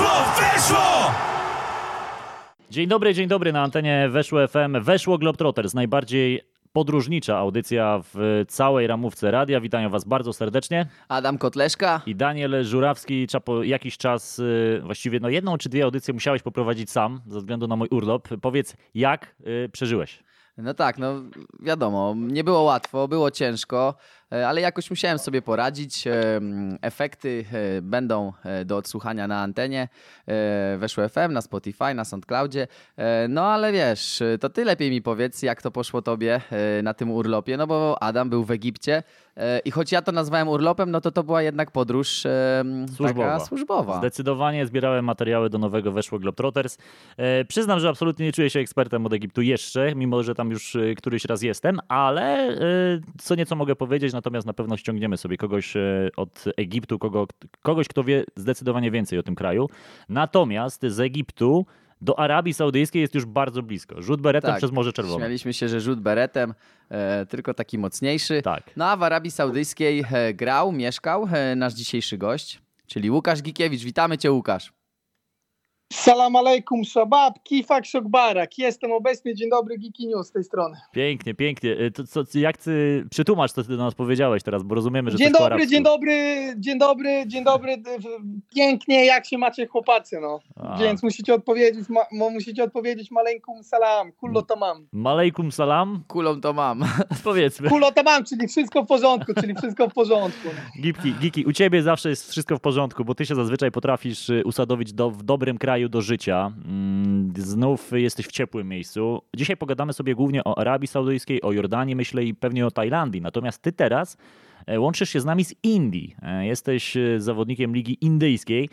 Weszło, weszło! Dzień dobry, dzień dobry na antenie Weszło FM. Weszło Globetrotters, najbardziej podróżnicza audycja w całej ramówce radia. Witają Was bardzo serdecznie. Adam Kotleszka. I Daniel Żurawski. Trzeba po jakiś czas, y, właściwie no jedną czy dwie audycje musiałeś poprowadzić sam ze względu na mój urlop. Powiedz, jak y, przeżyłeś? No tak, no wiadomo, nie było łatwo, było ciężko, ale jakoś musiałem sobie poradzić. E, Efekty e, będą e, do odsłuchania na antenie, e, weszło FM, na Spotify, na SoundCloudzie. E, No ale wiesz, e, to ty lepiej mi powiedz, jak to poszło tobie e, na tym urlopie, no bo Adam był w Egipcie e, i choć ja to nazwałem urlopem, no to to była jednak podróż e, Służbowa. służbowa. Zdecydowanie zbierałem materiały do nowego Weszło Globetrotters. E, przyznam, że absolutnie nie czuję się ekspertem od Egiptu jeszcze, mimo że tam już e, któryś raz jestem, ale e, co nieco mogę powiedzieć, natomiast na pewno ściągniemy sobie kogoś e, od Egiptu, kogo, kogoś, kto wie zdecydowanie więcej o tym kraju. Natomiast z Egiptu do Arabii Saudyjskiej jest już bardzo blisko. Rzut beretem Tak, przez Morze Czerwone. Śmialiśmy się, że rzut beretem, e, tylko taki mocniejszy. Tak. No a w Arabii Saudyjskiej e, grał, mieszkał e, nasz dzisiejszy gość, czyli Łukasz Gikiewicz. Witamy cię, Łukasz. Salam alaikum, shabab, kifak shokbarak. Jestem obecny, dzień dobry, Geeky News z tej strony. Pięknie, pięknie. E, To, co, jak ty przytłumacz, co ty do nas powiedziałeś teraz, bo rozumiemy, że Dzień dobry, dzień dobry, dzień dobry, dzień dobry. Pięknie, jak się macie chłopacy, no. A. Więc musicie odpowiedzieć, ma, mo- musicie odpowiedzieć maleńkum salam, kullo tamam. Malejkum salam, Kulą to mam. powiedzmy. Kullo tamam, czyli wszystko w porządku, czyli wszystko w porządku. Gipki, Giki, u ciebie zawsze jest wszystko w porządku, bo ty się zazwyczaj potrafisz y, usadowić do, w dobrym kraju do życia. Mm, Znów jesteś w ciepłym miejscu. Dzisiaj pogadamy sobie głównie o Arabii Saudyjskiej, o Jordanii, myślę, i pewnie o Tajlandii. Natomiast ty teraz e, łączysz się z nami z Indii. E, Jesteś e, zawodnikiem Ligi Indyjskiej.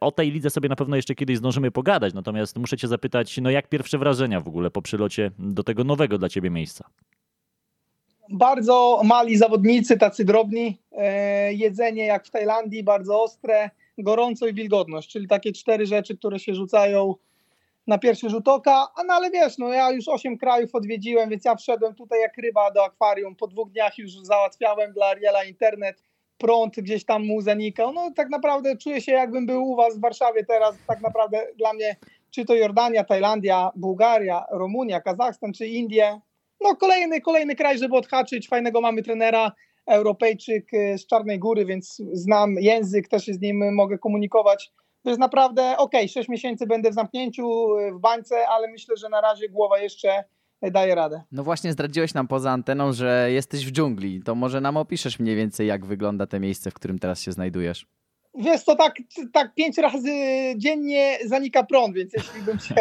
O tej lidze sobie na pewno jeszcze kiedyś zdążymy pogadać. Natomiast muszę cię zapytać, no jak pierwsze wrażenia w ogóle po przylocie do tego nowego dla ciebie miejsca? Bardzo mali zawodnicy, tacy drobni. Jedzenie jak w Tajlandii, bardzo ostre, gorąco i wilgotność, czyli takie cztery rzeczy, które się rzucają na pierwszy rzut oka. A no ale wiesz, no ja już osiem krajów odwiedziłem, więc ja wszedłem tutaj jak ryba do akwarium. Po dwóch dniach już załatwiałem dla Ariela internet, prąd gdzieś tam mu zanikał. No tak naprawdę czuję się jakbym był u was w Warszawie teraz. Tak naprawdę dla mnie, czy to Jordania, Tajlandia, Bułgaria, Rumunia, Kazachstan, czy Indie, no kolejny, kolejny kraj, żeby odhaczyć. Fajnego mamy trenera, Europejczyk y, z Czarnej Góry, więc znam język, też się z nim mogę komunikować. To jest naprawdę okej, 6 miesięcy będę w zamknięciu y, w bańce, ale myślę, że na razie głowa jeszcze daje radę. No właśnie zdradziłeś nam poza anteną, że jesteś w dżungli. To może nam opiszesz mniej więcej, jak wygląda to miejsce, w którym teraz się znajdujesz. Wiesz co, tak, tak pięć razy dziennie zanika prąd, więc jeśli bym się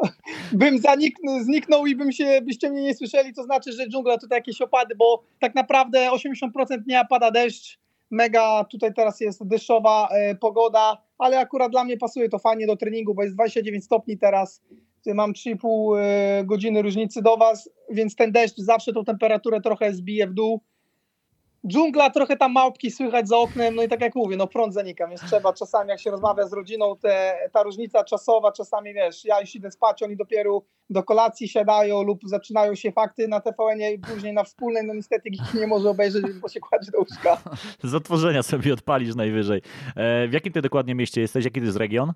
bym zaniknął, zniknął i bym się, byście mnie nie słyszeli, to znaczy, że dżungla tutaj jakieś opady, bo tak naprawdę 80% dnia pada deszcz, mega tutaj teraz jest deszczowa e, pogoda, ale akurat dla mnie pasuje to fajnie do treningu, bo jest 29 stopni teraz, mam 3,5 e, godziny różnicy do was, więc ten deszcz zawsze tą temperaturę trochę zbije w dół. Dżungla, trochę tam małpki słychać za oknem, no i tak jak mówię, no prąd zanika, więc trzeba czasami jak się rozmawia z rodziną, te, ta różnica czasowa, czasami wiesz, ja już idę spać, oni dopiero do kolacji siadają lub zaczynają się fakty na TVN-ie i później na wspólnej, no niestety nikt nie może obejrzeć, bo się kładzie do łóżka. Z otworzenia sobie odpalisz najwyżej. E, w jakim ty dokładnie mieście jesteś? Jaki to jest region?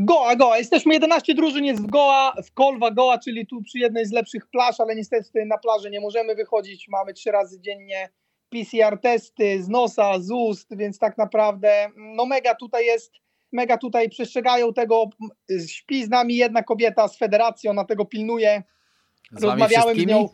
Goa, Goa, jesteśmy 11 drużyn, jest w Goa, w Kolwa Goa, czyli tu przy jednej z lepszych plaż, ale niestety na plaży nie możemy wychodzić, mamy trzy razy dziennie PCR testy z nosa, z ust, więc tak naprawdę no mega tutaj jest, mega tutaj przestrzegają tego, śpi z nami jedna kobieta z federacji, ona tego pilnuje, Z rozmawiałem z nią.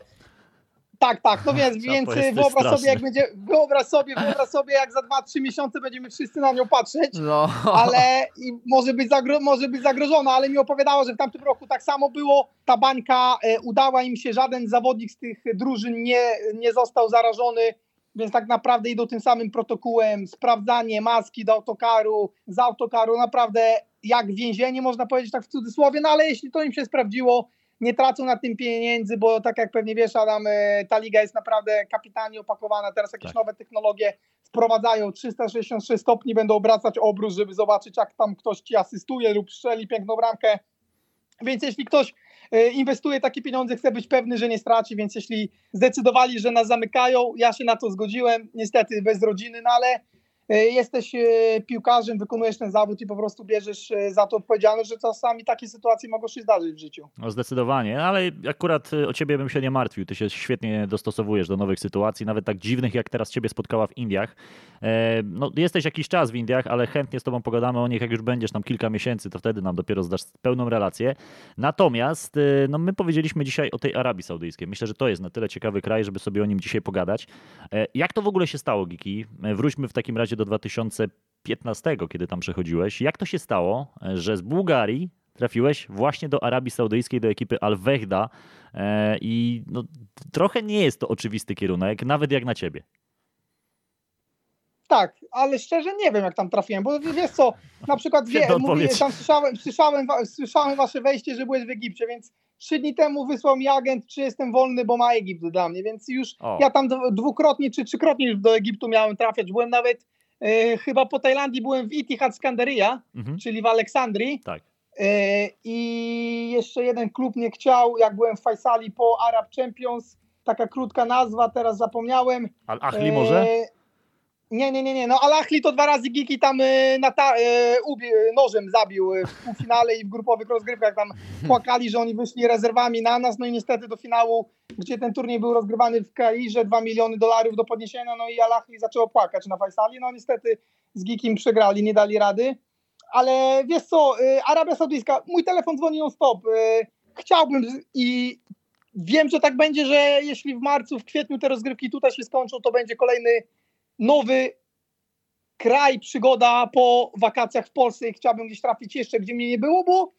Tak, tak, no więc, więc jesteś wyobraź straszny. sobie, jak będzie, wyobraź sobie, wyobraź sobie, jak za 2-3 miesiące będziemy wszyscy na nią patrzeć No, ale i może, być zagro, może być zagrożona, ale mi opowiadała, że w tamtym roku tak samo było. Ta bańka e, udała im się, żaden zawodnik z tych drużyn nie, nie został zarażony, więc tak naprawdę idą tym samym protokołem. Sprawdzanie maski do autokaru, z autokaru, naprawdę jak więzienie, można powiedzieć tak w cudzysłowie, no ale jeśli to im się sprawdziło, nie tracą na tym pieniędzy, bo tak jak pewnie wiesz, Adam, e, ta liga jest naprawdę kapitalnie opakowana. Teraz jakieś Tak. nowe technologie wprowadzają 366 stopni, będą obracać obrót, żeby zobaczyć, jak tam ktoś ci asystuje lub strzeli piękną bramkę. Więc jeśli ktoś e, inwestuje takie pieniądze, chce być pewny, że nie straci, więc jeśli zdecydowali, że nas zamykają, ja się na to zgodziłem, niestety bez rodziny, no ale jesteś e, piłkarzem, wykonujesz ten zawód i po prostu bierzesz e, za to odpowiedzialność, że czasami takie sytuacje mogą się zdarzyć w życiu. No zdecydowanie, ale akurat o ciebie bym się nie martwił. Ty się świetnie dostosowujesz do nowych sytuacji, nawet tak dziwnych, jak teraz ciebie spotkała w Indiach. E, No, jesteś jakiś czas w Indiach, ale chętnie z tobą pogadamy o nich, jak już będziesz tam kilka miesięcy, to wtedy nam dopiero zdasz pełną relację. Natomiast no, my powiedzieliśmy dzisiaj o tej Arabii Saudyjskiej. Myślę, że to jest na tyle ciekawy kraj, żeby sobie o nim dzisiaj pogadać. E, Jak to w ogóle się stało, Giki? E, Wróćmy w takim razie do 2015, kiedy tam przechodziłeś. Jak to się stało, że z Bułgarii trafiłeś właśnie do Arabii Saudyjskiej, do ekipy Al-Wehda e, i no, trochę nie jest to oczywisty kierunek, nawet jak na ciebie. Tak, ale szczerze nie wiem, jak tam trafiłem, bo wiesz co, na przykład wie, mówię, tam słyszałem, słyszałem, słyszałem wasze wejście, że byłeś w Egipcie, więc trzy dni temu wysłał mi agent, czy jestem wolny, bo ma Egipt dla mnie, więc już O. ja tam dw- dwukrotnie czy trzykrotnie już do Egiptu miałem trafiać. Byłem nawet chyba po Tajlandii, byłem w Itihad Skanderia, Mhm. czyli w Aleksandrii Tak. e, i jeszcze jeden klub nie chciał, jak byłem w Faisali po Arab Champions, taka krótka nazwa, teraz zapomniałem. Al-Ahli może? Nie, nie, nie, nie. No Al-Ahli to dwa razy Giki tam e, na ta, e, ubi, e, nożem zabił e, w półfinale i w grupowych rozgrywkach. Tam płakali, że oni wyszli rezerwami na nas, no i niestety do finału, gdzie ten turniej był rozgrywany w Kairze, 2 miliony dolarów do podniesienia, no i Al-Ahli zaczęło płakać na Faisali, no niestety z Gikim przegrali, nie dali rady, ale wiesz co, e, Arabia Saudyjska, mój telefon dzwoni non stop, e, chciałbym i wiem, że tak będzie, że jeśli w marcu, w kwietniu te rozgrywki tutaj się skończą, to będzie kolejny nowy kraj, przygoda po wakacjach w Polsce i chciałbym gdzieś trafić jeszcze, gdzie mnie nie było, bo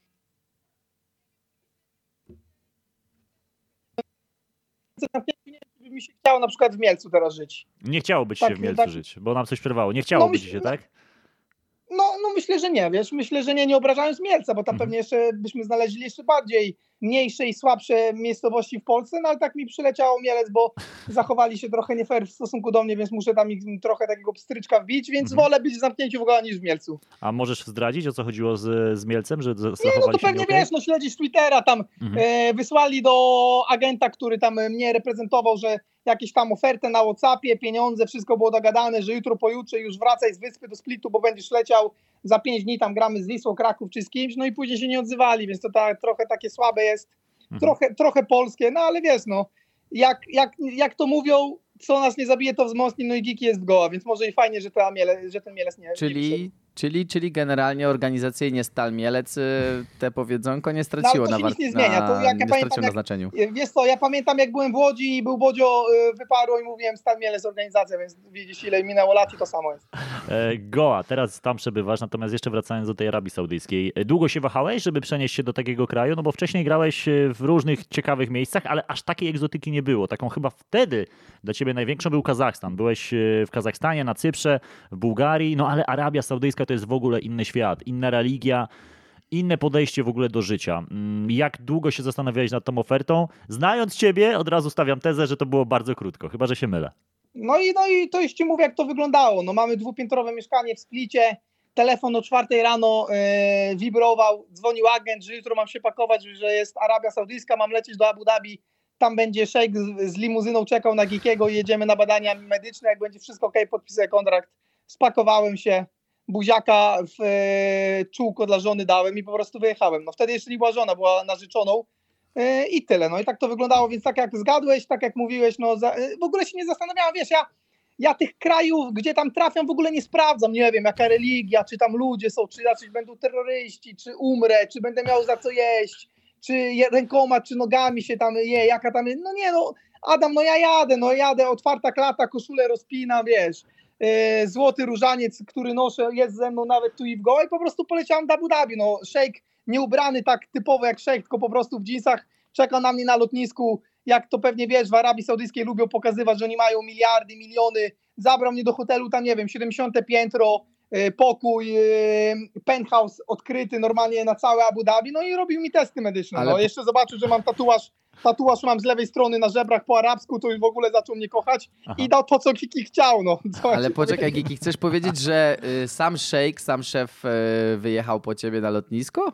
by mi się chciało na przykład w Mielcu teraz żyć. Nie chciałoby ci tak, się w Mielcu tak. żyć, bo nam coś przerwało. Nie chciałoby No, ci się, tak? No, no myślę, że nie, wiesz, myślę, że nie, nie obrażając Mielca, bo tam Mhm. pewnie jeszcze byśmy znaleźli jeszcze bardziej mniejsze i słabsze miejscowości w Polsce, no ale tak mi przyleciało Mielec, bo zachowali się trochę nie fair w stosunku do mnie, więc muszę tam ich trochę takiego pstryczka wbić, więc Mhm. wolę być w zamknięciu w ogóle niż w Mielcu. A możesz zdradzić, o co chodziło z, z Mielcem, że z- Nie, no zachowali to pewnie wiesz, no śledzisz Twittera, tam Mhm. e, wysłali do agenta, który tam mnie reprezentował, że jakieś tam ofertę na Whatsappie, pieniądze, wszystko było dogadane, że jutro, pojutrze już wracaj z wyspy do Splitu, bo będziesz leciał za pięć dni, tam gramy z Wisłą, Kraków czy z kimś, no i później się nie odzywali, więc to ta, trochę takie słabe jest, Mhm. trochę, trochę polskie, no ale wiesz, no, jak, jak, jak to mówią, co nas nie zabije, to wzmocni, no i Giki jest goła, więc może i fajnie, że, ta miele, że ten Mielec nie nie wyszedł. Czyli, czyli, generalnie organizacyjnie Stal Mielec y, te powiedzonko nie straciło No, to na się war- nic nie zmienia. To jak ja nie pamiętam, straciło na jak- znaczeniu. Wiesz co, ja pamiętam jak byłem w Łodzi i był Bodzio y, wyparło i mówiłem Stal Mielec organizacja, więc widzisz ile minęło lat i to samo jest. E, Goa, teraz tam przebywasz, natomiast jeszcze wracając do tej Arabii Saudyjskiej. e, Długo się wahałeś, żeby przenieść się do takiego kraju? No bo wcześniej grałeś e, w różnych ciekawych miejscach, ale aż takiej egzotyki nie było. Taką chyba wtedy dla ciebie największą był Kazachstan. Byłeś w Kazachstanie, na Cyprze, w Bułgarii, no ale Arabia Saudyjska to jest w ogóle inny świat, inna religia, inne podejście w ogóle do życia. Mm, Jak długo się zastanawiałeś nad tą ofertą? Znając ciebie, od razu stawiam tezę, że to było bardzo krótko, chyba że się mylę. No i, no i to już ci mówię jak to wyglądało. No mamy dwupiętrowe mieszkanie w Splicie, telefon o czwartej rano e, wibrował, dzwonił agent, że jutro mam się pakować, że jest Arabia Saudyjska, mam lecieć do Abu Dhabi, tam będzie szejk z, z limuzyną czekał na Gikiego jedziemy na badania medyczne, jak będzie wszystko ok, podpisuję kontrakt. Spakowałem się, buziaka w e, czółko dla żony dałem i po prostu wyjechałem. No wtedy jeszcze nie była żona, była narzeczoną e, i tyle. No i tak to wyglądało, więc tak jak zgadłeś, tak jak mówiłeś, no za, e, w ogóle się nie zastanawiałem, wiesz, ja ja tych krajów, gdzie tam trafiam, w ogóle nie sprawdzam. Nie wiem, jaka religia, czy tam ludzie są, czy raczej będą terroryści, czy umrę, czy będę miał za co jeść, czy rękoma, czy nogami się tam je, jaka tam. No nie, no, Adam, no ja jadę, no jadę, otwarta klata, koszulę rozpinam, wiesz. E, Złoty różaniec, który noszę, jest ze mną nawet tu i w goła i po prostu poleciałem do Abu Dhabi. No, szejk nie ubrany tak typowo jak szejk, tylko po prostu w dżinsach czeka na mnie na lotnisku, jak to pewnie wiesz, w Arabii Saudyjskiej lubią pokazywać, że oni mają miliardy, miliony. Zabrał mnie do hotelu, tam nie wiem, 70 piętro, pokój, y, penthouse odkryty normalnie na całe Abu Dhabi, no i robił mi testy medyczne. Ale No jeszcze zobaczył, że mam tatuaż, tatuaż mam z lewej strony na żebrach po arabsku, to już w ogóle zaczął mnie kochać Aha. i dał to, co Kiki chciał. No. Co Ale poczekaj? Giki, chcesz powiedzieć, że y, sam szejk, sam szef y, wyjechał po ciebie na lotnisko?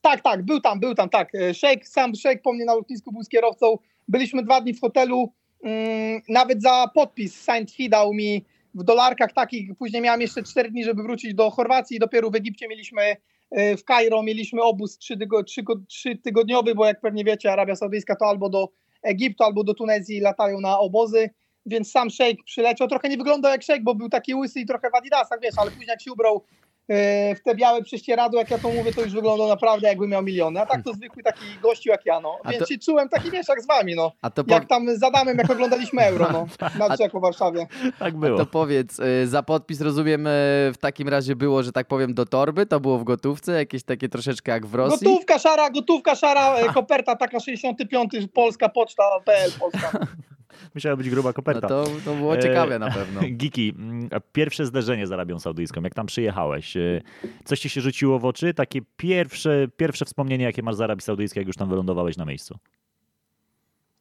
Tak, tak, był tam, był tam, tak. E, Szejk, sam Szejk po mnie na lotnisku był z kierowcą. Byliśmy dwa dni w hotelu. Mm, nawet za podpis fee dał mi w dolarkach takich, później miałem jeszcze 4 dni, żeby wrócić do Chorwacji dopiero w Egipcie mieliśmy e, w Kairo mieliśmy obóz trzy, tygo, trzy, trzy tygodniowy, bo jak pewnie wiecie, Arabia Saudyjska to albo do Egiptu, albo do Tunezji latają na obozy, więc sam szejk przyleciał. Trochę nie wyglądał jak szejk, bo był taki łysy i trochę w adidasach, wiesz, ale później jak się ubrał w te białe prześcieradło, jak ja to mówię, to już wyglądał naprawdę jakby miał miliony. A tak to zwykły taki gościu jak ja, no. A Więc to- się czułem taki, wiesz, jak z wami, no. A to, po, Jak tam z Adamem, jak oglądaliśmy Euro, no. Na Czechu w Warszawie. Tak było. to powiedz, y, za podpis rozumiem y, w takim razie było, że tak powiem, do torby, to było w gotówce, jakieś takie troszeczkę jak w Rosji. Gotówka szara, gotówka szara, e, koperta taka 65, polska poczta.pl, polska. Musiała być gruba No koperta. to, to było E, ciekawe na pewno. Giki, mm, pierwsze zderzenie z Arabią Saudyjską, jak tam przyjechałeś, e, coś ci się rzuciło w oczy? Takie pierwsze, pierwsze wspomnienie, jakie masz z Arabii Saudyjskiej, jak już tam wylądowałeś na miejscu?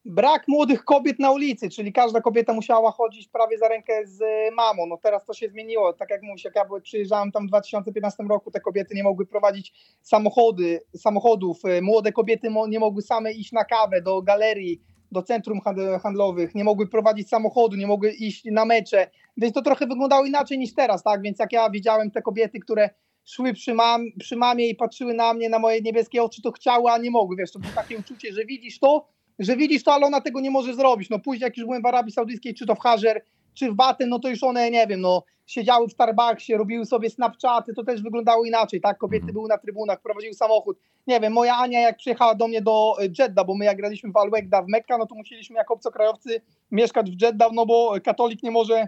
Brak młodych kobiet na ulicy, czyli każda kobieta musiała chodzić prawie za rękę z mamą. No teraz to się zmieniło. Tak jak mówisz, jak ja przyjeżdżałem tam w 2015 roku, te kobiety nie mogły prowadzić samochody, samochodów. E, Młode kobiety nie mogły same iść na kawę do galerii, do centrum handl- handlowych, nie mogły prowadzić samochodu, nie mogły iść na mecze. Więc to trochę wyglądało inaczej niż teraz, tak? Więc jak ja widziałem te kobiety, które szły przy, mam, przy mamie i patrzyły na mnie, na moje niebieskie oczy, to chciały, a nie mogły. Wiesz, to było takie uczucie, że widzisz to, że widzisz to, ale ona tego nie może zrobić. No później jak już byłem w Arabii Saudyjskiej, czy to w Hażer, czy w Baten, no to już one, nie wiem, no siedziały w Starbucksie, robiły sobie Snapchaty, to też wyglądało inaczej, tak? Kobiety Mhm. były na trybunach, prowadziły samochód. Nie wiem, moja Ania jak przyjechała do mnie do e, Jeddah, bo my jak graliśmy w Al-Wegda w Mekka, no to musieliśmy jako obcokrajowcy mieszkać w Jeddah, no bo katolik nie może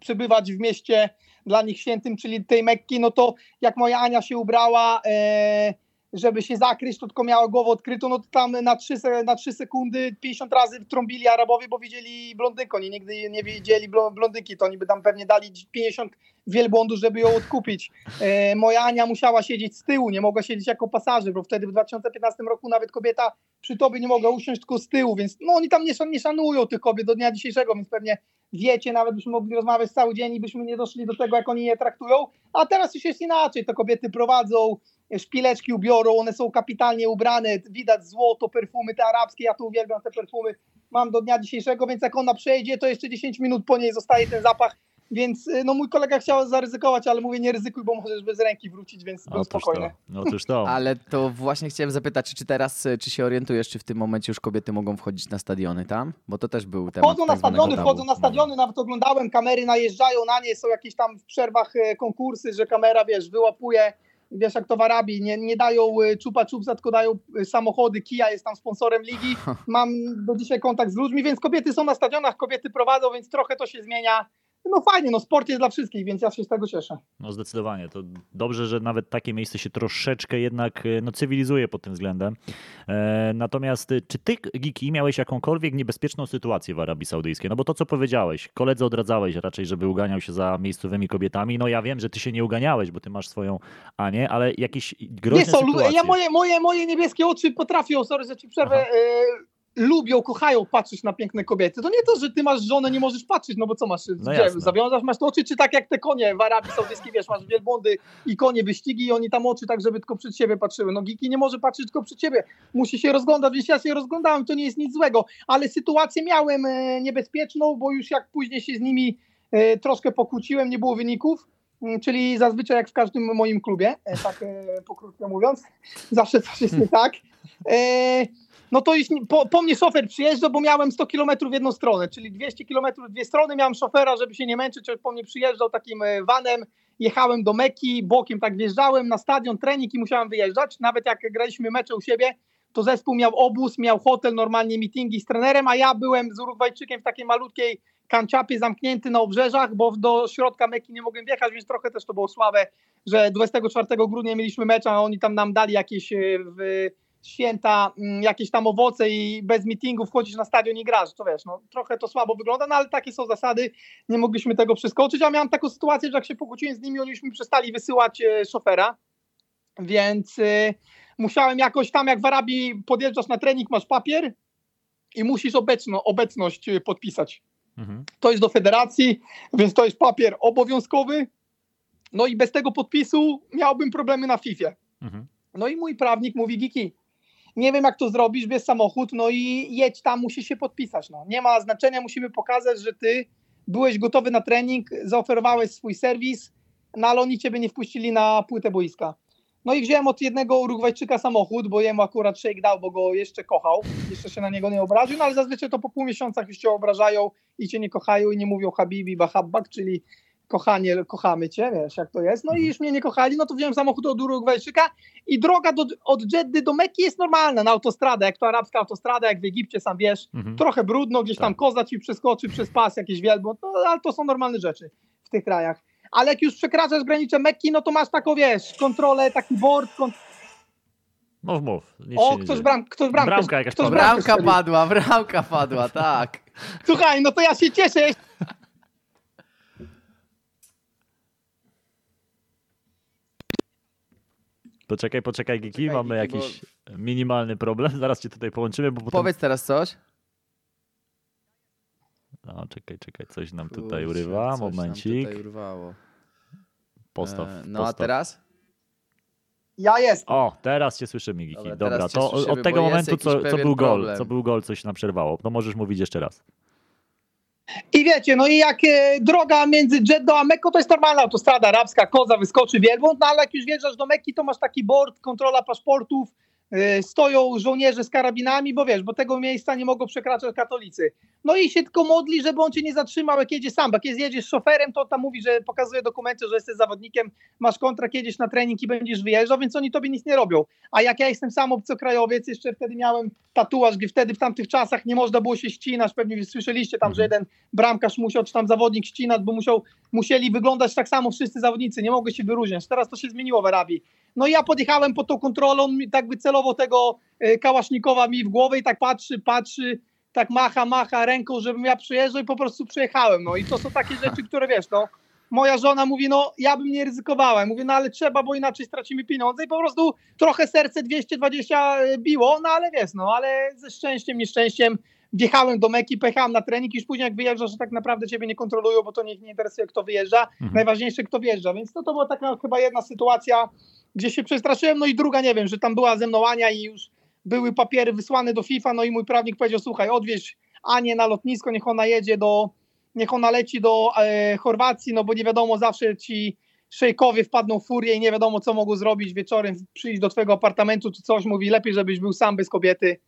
przebywać w mieście dla nich świętym, czyli tej Mekki, no to jak moja Ania się ubrała, e, żeby się zakryć, to tylko miała głowę odkrytą, no to tam na 3, na 3 sekundy 50 razy trąbili Arabowie, bo widzieli blondynkę, oni nigdy nie widzieli blo- blondynki, to oni by tam pewnie dali 50 wielbłądów, żeby ją odkupić. E, moja Ania musiała siedzieć z tyłu, nie mogła siedzieć jako pasażer, bo wtedy w 2015 roku nawet kobieta przy tobie nie mogła usiąść tylko z tyłu, więc no oni tam nie, nie szanują tych kobiet do dnia dzisiejszego, więc pewnie wiecie, nawet byśmy mogli rozmawiać cały dzień i byśmy nie doszli do tego, jak oni je traktują, a teraz już jest inaczej, to kobiety prowadzą, szpileczki ubiorą, one są kapitalnie ubrane, widać złoto, perfumy te arabskie, ja tu uwielbiam te perfumy, mam do dnia dzisiejszego, więc jak ona przejdzie, to jeszcze 10 minut po niej zostaje ten zapach, więc y, no mój kolega chciał zaryzykować, ale mówię nie ryzykuj, bo możesz bez ręki wrócić, więc był Otóż to. spokojny. Otóż to. Ale to właśnie chciałem zapytać, czy, teraz, y, czy się orientujesz, czy w tym momencie już kobiety mogą wchodzić na stadiony tam? Bo to też był temat Wchodzą na tak stadiony, tabu. wchodzą na stadiony, nawet oglądałem, kamery najeżdżają na nie, są jakieś tam w przerwach e, konkursy, że kamera, wiesz, wyłapuje, wiesz jak to w Arabii, nie, nie dają e, czupa czupsa, tylko dają e, samochody, Kia jest tam sponsorem ligi, mam do dzisiaj kontakt z ludźmi, więc kobiety są na stadionach, kobiety prowadzą, więc trochę to się zmienia. No fajnie, no sport jest dla wszystkich, więc ja się z tego cieszę. No zdecydowanie. To dobrze, że nawet takie miejsce się troszeczkę jednak e, no, cywilizuje pod tym względem. E, natomiast e, czy ty, Giki, miałeś jakąkolwiek niebezpieczną sytuację w Arabii Saudyjskiej? No bo to, co powiedziałeś, koledze odradzałeś raczej, żeby uganiał się za miejscowymi kobietami. No ja wiem, że ty się nie uganiałeś, bo ty masz swoją Anię, ale jakieś groźne Nie są, sytuacje. ja moje, moje, moje niebieskie oczy potrafią, sorry, że ci przerwę, lubią, kochają patrzeć na piękne kobiety. To nie to, że ty masz żonę, nie możesz patrzeć, no bo co masz, No gdzie, zawiązasz, masz te oczy, czy tak jak te konie w Arabii Saudyjskiej, wiesz, masz wielbłądy i konie wyścigi i oni tam oczy tak, żeby tylko przed siebie patrzyły. No Giki nie może patrzeć tylko przed siebie, musi się rozglądać, więc ja się rozglądałem, to nie jest nic złego, ale sytuację miałem e, niebezpieczną, bo już jak później się z nimi e, troszkę pokłóciłem, nie było wyników, Mm, czyli zazwyczaj jak w każdym moim klubie, e, tak pokrótce mówiąc, zawsze coś jest nie tak. No to już po, po mnie szofer przyjeżdżał, bo miałem 100 km w jedną stronę, czyli 200 km w dwie strony, miałem szofera, żeby się nie męczyć, po mnie przyjeżdżał takim e, vanem, jechałem do Meki, bokiem tak wjeżdżałem na stadion, trening i musiałem wyjeżdżać, nawet jak graliśmy mecze u siebie, to zespół miał obóz, miał hotel, normalnie meetingi z trenerem, a ja byłem z Urugwajczykiem w takiej malutkiej kanciapie zamknięty na obrzeżach, bo do środka Meki nie mogłem wjechać, więc trochę też to było słabe, że 24 grudnia mieliśmy mecz, a oni tam nam dali jakieś e, w święta, mm, jakieś tam owoce i bez meetingu wchodzisz na stadion i grasz, to wiesz, no trochę to słabo wygląda, no ale takie są zasady, nie mogliśmy tego przeskoczyć, a miałem taką sytuację, że jak się pokłóciłem z nimi, oni już mi przestali wysyłać e, szofera, więc e, musiałem jakoś tam, jak w Arabii podjeżdżasz na trening, masz papier i musisz obecno, obecność e, podpisać. Mhm. To jest do federacji, więc to jest papier obowiązkowy. No i bez tego podpisu miałbym problemy na FIFA. Mhm. No i mój prawnik mówi, Giki, nie wiem jak to zrobisz, bierz samochód, no i jedź tam, musisz się podpisać. No. Nie ma znaczenia, musimy pokazać, że ty byłeś gotowy na trening, zaoferowałeś swój serwis, no ale oni ciebie nie wpuścili na płytę boiska. No i wziąłem od jednego Urugwajczyka samochód, bo jemu akurat shake dał, bo go jeszcze kochał, jeszcze się na niego nie obraził, no ale zazwyczaj to po pół miesiącach już cię obrażają i cię nie kochają i nie mówią habibi, bahabbak, czyli kochanie, kochamy cię, wiesz jak to jest. No i już mnie nie kochali, no to wziąłem samochód od Urugwajczyka i droga do, od Jeddy do Mekki jest normalna na autostradę, jak to arabska autostrada, jak w Egipcie, sam wiesz, Mhm. trochę brudno, gdzieś tam Tak. koza ci przeskoczy przez pas, jakieś wielbłąd, no ale to są normalne rzeczy w tych krajach. Ale jak już przekraczasz granicę Mekki, no to masz taką, wiesz, kontrolę, taki board, kont- Mów, mów. Nic o, ktoś, bram, ktoś bramkę, Bramka jakaś ktoś padła. bramkę Bramka padła, bramka padła, tak. Słuchaj, no to ja się cieszę, Poczekaj, poczekaj, Giki, Poczekaj, mamy Giki, jakiś minimalny problem. Zaraz cię tutaj połączymy, bo potem... Powiedz teraz coś. No, czekaj, czekaj, coś nam tutaj Kurczę, urywa. coś nam Momencik. Tutaj urwało. Postaw, E, No postaw. a teraz? ja jest. O, teraz cię słyszymy, Giki. Dobra, Dobra, to słyszymy, od tego bo momentu, co, co był gol, problem. co był gol, coś nam przerwało. To możesz mówić jeszcze raz. I wiecie, no i jak e, droga między Jeddah a Mekką to jest normalna autostrada arabska, koza wyskoczy wielbłąd, no ale jak już wjeżdżasz do Mekki, to masz taki board, kontrola paszportów, stoją żołnierze z karabinami, bo wiesz, bo tego miejsca nie mogą przekraczać katolicy. No i się tylko modli, żeby on cię nie zatrzymał, jak jedzie sam, bo jak jedziesz szoferem, to tam mówi, że pokazuje dokumenty, że jesteś zawodnikiem, masz kontrakt, jedziesz na trening i będziesz wyjeżdżał, więc oni tobie nic nie robią. A jak ja jestem sam obcokrajowiec, jeszcze wtedy miałem tatuaż, gdzie wtedy w tamtych czasach nie można było się ścinać, pewnie słyszeliście tam, że jeden bramkarz musiał, czy tam zawodnik ścinać, bo musiał, musieli wyglądać tak samo wszyscy zawodnicy, nie mogły się wyróżniać. Teraz to się zmieniło w Arabii. No i ja podjechałem pod tą kontrolą, mi tak wycelowo tego e, kałasznikowa mi w głowę i tak patrzy, patrzy, tak macha, macha ręką, żebym ja przyjeżdżał i po prostu przyjechałem. No i to są takie rzeczy, które wiesz, no moja żona mówi, no ja bym nie ryzykowała. Mówię, no ale trzeba, bo inaczej stracimy pieniądze i po prostu trochę serce 220 biło, no ale wiesz, no ale ze szczęściem, nieszczęściem wjechałem do Meki, pojechałem na trening i już później jak wyjeżdżasz, że tak naprawdę ciebie nie kontrolują, bo to niech nie interesuje kto wyjeżdża, Mhm. najważniejsze kto wjeżdża, więc to, to była taka chyba jedna sytuacja, gdzie się przestraszyłem, no i druga nie wiem, że tam była ze mną Ania i już były papiery wysłane do FIFA, no i mój prawnik powiedział, słuchaj, odwieź Anię na lotnisko, niech ona jedzie do, niech ona leci do e, Chorwacji, no bo nie wiadomo, zawsze ci szejkowie wpadną w furię i nie wiadomo, co mogą zrobić wieczorem, przyjść do twojego apartamentu czy coś, mówi, lepiej, żebyś był sam bez kobiety.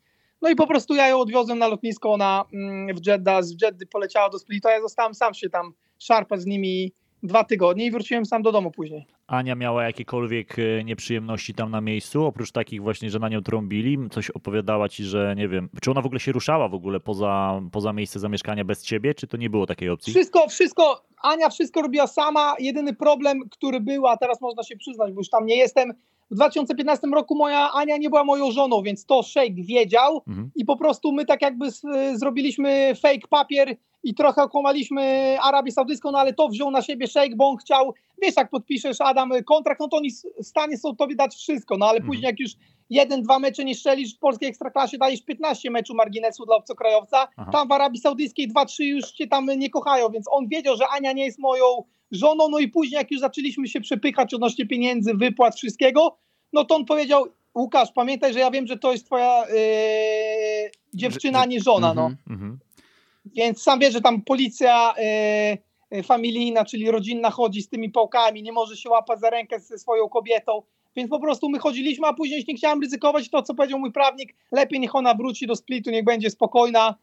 No i po prostu ja ją odwiozłem na lotnisko na, mm, w Jeddah, z Jeddy poleciała do Splita, ja zostałem sam się tam szarpać z nimi dwa tygodnie i wróciłem sam do domu później. Ania miała jakiekolwiek e, nieprzyjemności tam na miejscu, oprócz takich właśnie, że na nią trąbili? Coś opowiadała ci, że nie wiem, czy ona w ogóle się ruszała w ogóle poza, poza miejsce zamieszkania bez ciebie, czy to nie było takiej opcji? Wszystko, wszystko, Ania wszystko robiła sama. Jedyny problem, który był, a teraz można się przyznać, bo już tam nie jestem. W 2015 roku moja Ania nie była moją żoną, więc to Sheikh wiedział Mhm. i po prostu my tak jakby s- zrobiliśmy fake papier i trochę okłamaliśmy Arabię Saudyjską, no ale to wziął na siebie Sheikh, bo on chciał, wiesz jak podpiszesz Adam kontrakt, no to oni w stanie są tobie dać wszystko, no ale Mhm. później jak już jeden, dwa mecze nie strzelisz w polskiej ekstraklasie, dajesz 15 meczu marginesu dla obcokrajowca, Aha. tam w Arabii Saudyjskiej 2-3 już cię tam nie kochają, więc on wiedział, że Ania nie jest moją żoną, no i później jak już zaczęliśmy się przepychać odnośnie pieniędzy, wypłat, wszystkiego, no to on powiedział, Łukasz, pamiętaj, że ja wiem, że to jest twoja yy, dziewczyna, a nie żona, no. Mhm. Mhm. Więc sam wiesz, że tam policja yy, familijna, czyli rodzinna chodzi z tymi pałkami, nie może się łapać za rękę ze swoją kobietą, więc po prostu my chodziliśmy, a później już nie chciałem ryzykować to, co powiedział mój prawnik, lepiej niech ona wróci do splitu, niech będzie spokojna,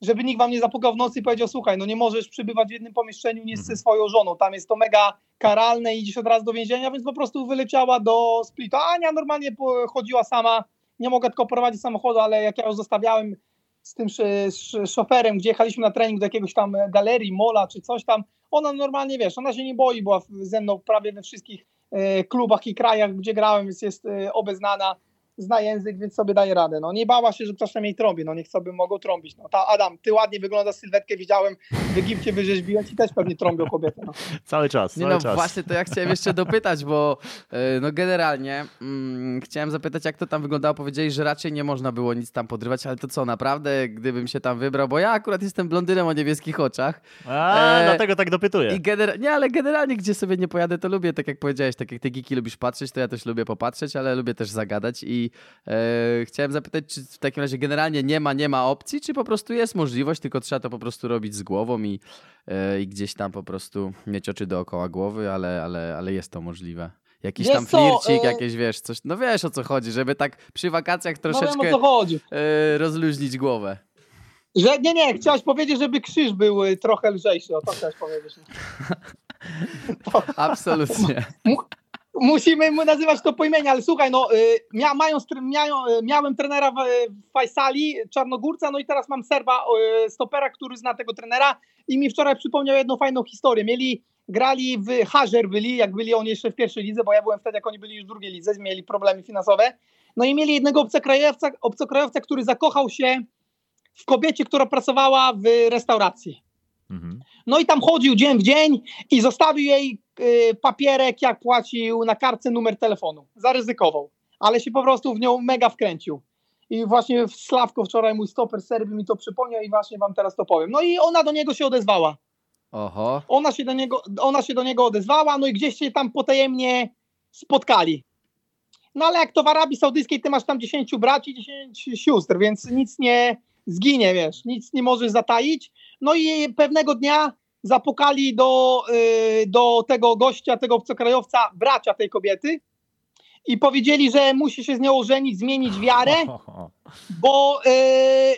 żeby nikt wam nie zapukał w nocy i powiedział, słuchaj, no nie możesz przybywać w jednym pomieszczeniu nie ze Mhm. swoją żoną, tam jest to mega karalne i idziesz od razu do więzienia, więc po prostu wyleciała do splitu. A Ania normalnie chodziła sama, nie mogła tylko prowadzić samochodu, ale jak ja ją zostawiałem z tym sz- szoferem, gdzie jechaliśmy na trening do jakiegoś tam galerii, mola czy coś tam, ona normalnie, wiesz, ona się nie boi, była ze mną prawie we wszystkich e, klubach i krajach, gdzie grałem, więc jest e, obeznana, zna język, więc sobie daje radę. No nie bała się, że czasem jej trąbi, no niech sobie mogą trąbić. No ta Adam, ty ładnie wyglądasz, sylwetkę widziałem, w Egipcie wyrzeźbiłem, ci też pewnie trąbią kobiety. No. Cały czas, Nie cały no, czas. właśnie to ja chciałem jeszcze dopytać, bo e, no generalnie mm, chciałem zapytać, jak to tam wyglądało. Powiedzieli, że raczej nie można było nic tam podrywać, ale to co, naprawdę, gdybym się tam wybrał, bo ja akurat jestem blondynem o niebieskich oczach A, E, dlatego tak dopytuję. i gener- nie, ale generalnie gdzie sobie nie pojadę, to lubię, tak jak powiedziałeś, tak jak ty Giki lubisz patrzeć, to ja też lubię popatrzeć, ale lubię też zagadać i i e, chciałem zapytać, czy w takim razie generalnie nie ma, nie ma opcji, czy po prostu jest możliwość, tylko trzeba to po prostu robić z głową i, e, i gdzieś tam po prostu mieć oczy dookoła głowy, ale, ale, ale jest to możliwe. Jakiś Wiesz tam co, flircik, e, jakieś wiesz, coś, no wiesz o co chodzi, żeby tak przy wakacjach No troszeczkę wiem o co chodzi. e, rozluźnić głowę. Że, nie, nie, chciałeś powiedzieć, żeby krzyż był y, trochę lżejszy, o to chciałeś powiedzieć. Absolutnie. Musimy mu nazywać to po imieniu, ale słuchaj, no, y, mia, mają, y, miałem trenera w, w Fajsali, Czarnogórca, no i teraz mam Serba, y, stopera, który zna tego trenera i mi wczoraj przypomniał jedną fajną historię. Mieli, grali w Hażer byli, jak byli oni jeszcze w pierwszej lidze, bo ja byłem wtedy, jak oni byli już w drugiej lidze, mieli problemy finansowe. No i mieli jednego obcokrajowca, obcokrajowca który zakochał się w kobiecie, która pracowała w restauracji. Mhm. No i tam chodził dzień w dzień i zostawił jej papierek, jak płacił na kartce numer telefonu. Zaryzykował, ale się po prostu w nią mega wkręcił. I właśnie w Sławko wczoraj mój stoper Serbii mi to przypomniał i właśnie wam teraz to powiem. No i ona do niego się odezwała. Oho. Ona się do niego, ona się do niego odezwała, no i gdzieś się tam potajemnie spotkali. No ale jak to w Arabii Saudyjskiej, ty masz tam 10 braci, 10 sióstr, więc nic nie zginie, wiesz, nic nie możesz zataić. No i pewnego dnia zapukali do, y, do tego gościa, tego obcokrajowca, bracia tej kobiety i powiedzieli, że musi się z nią ożenić, zmienić wiarę, bo y,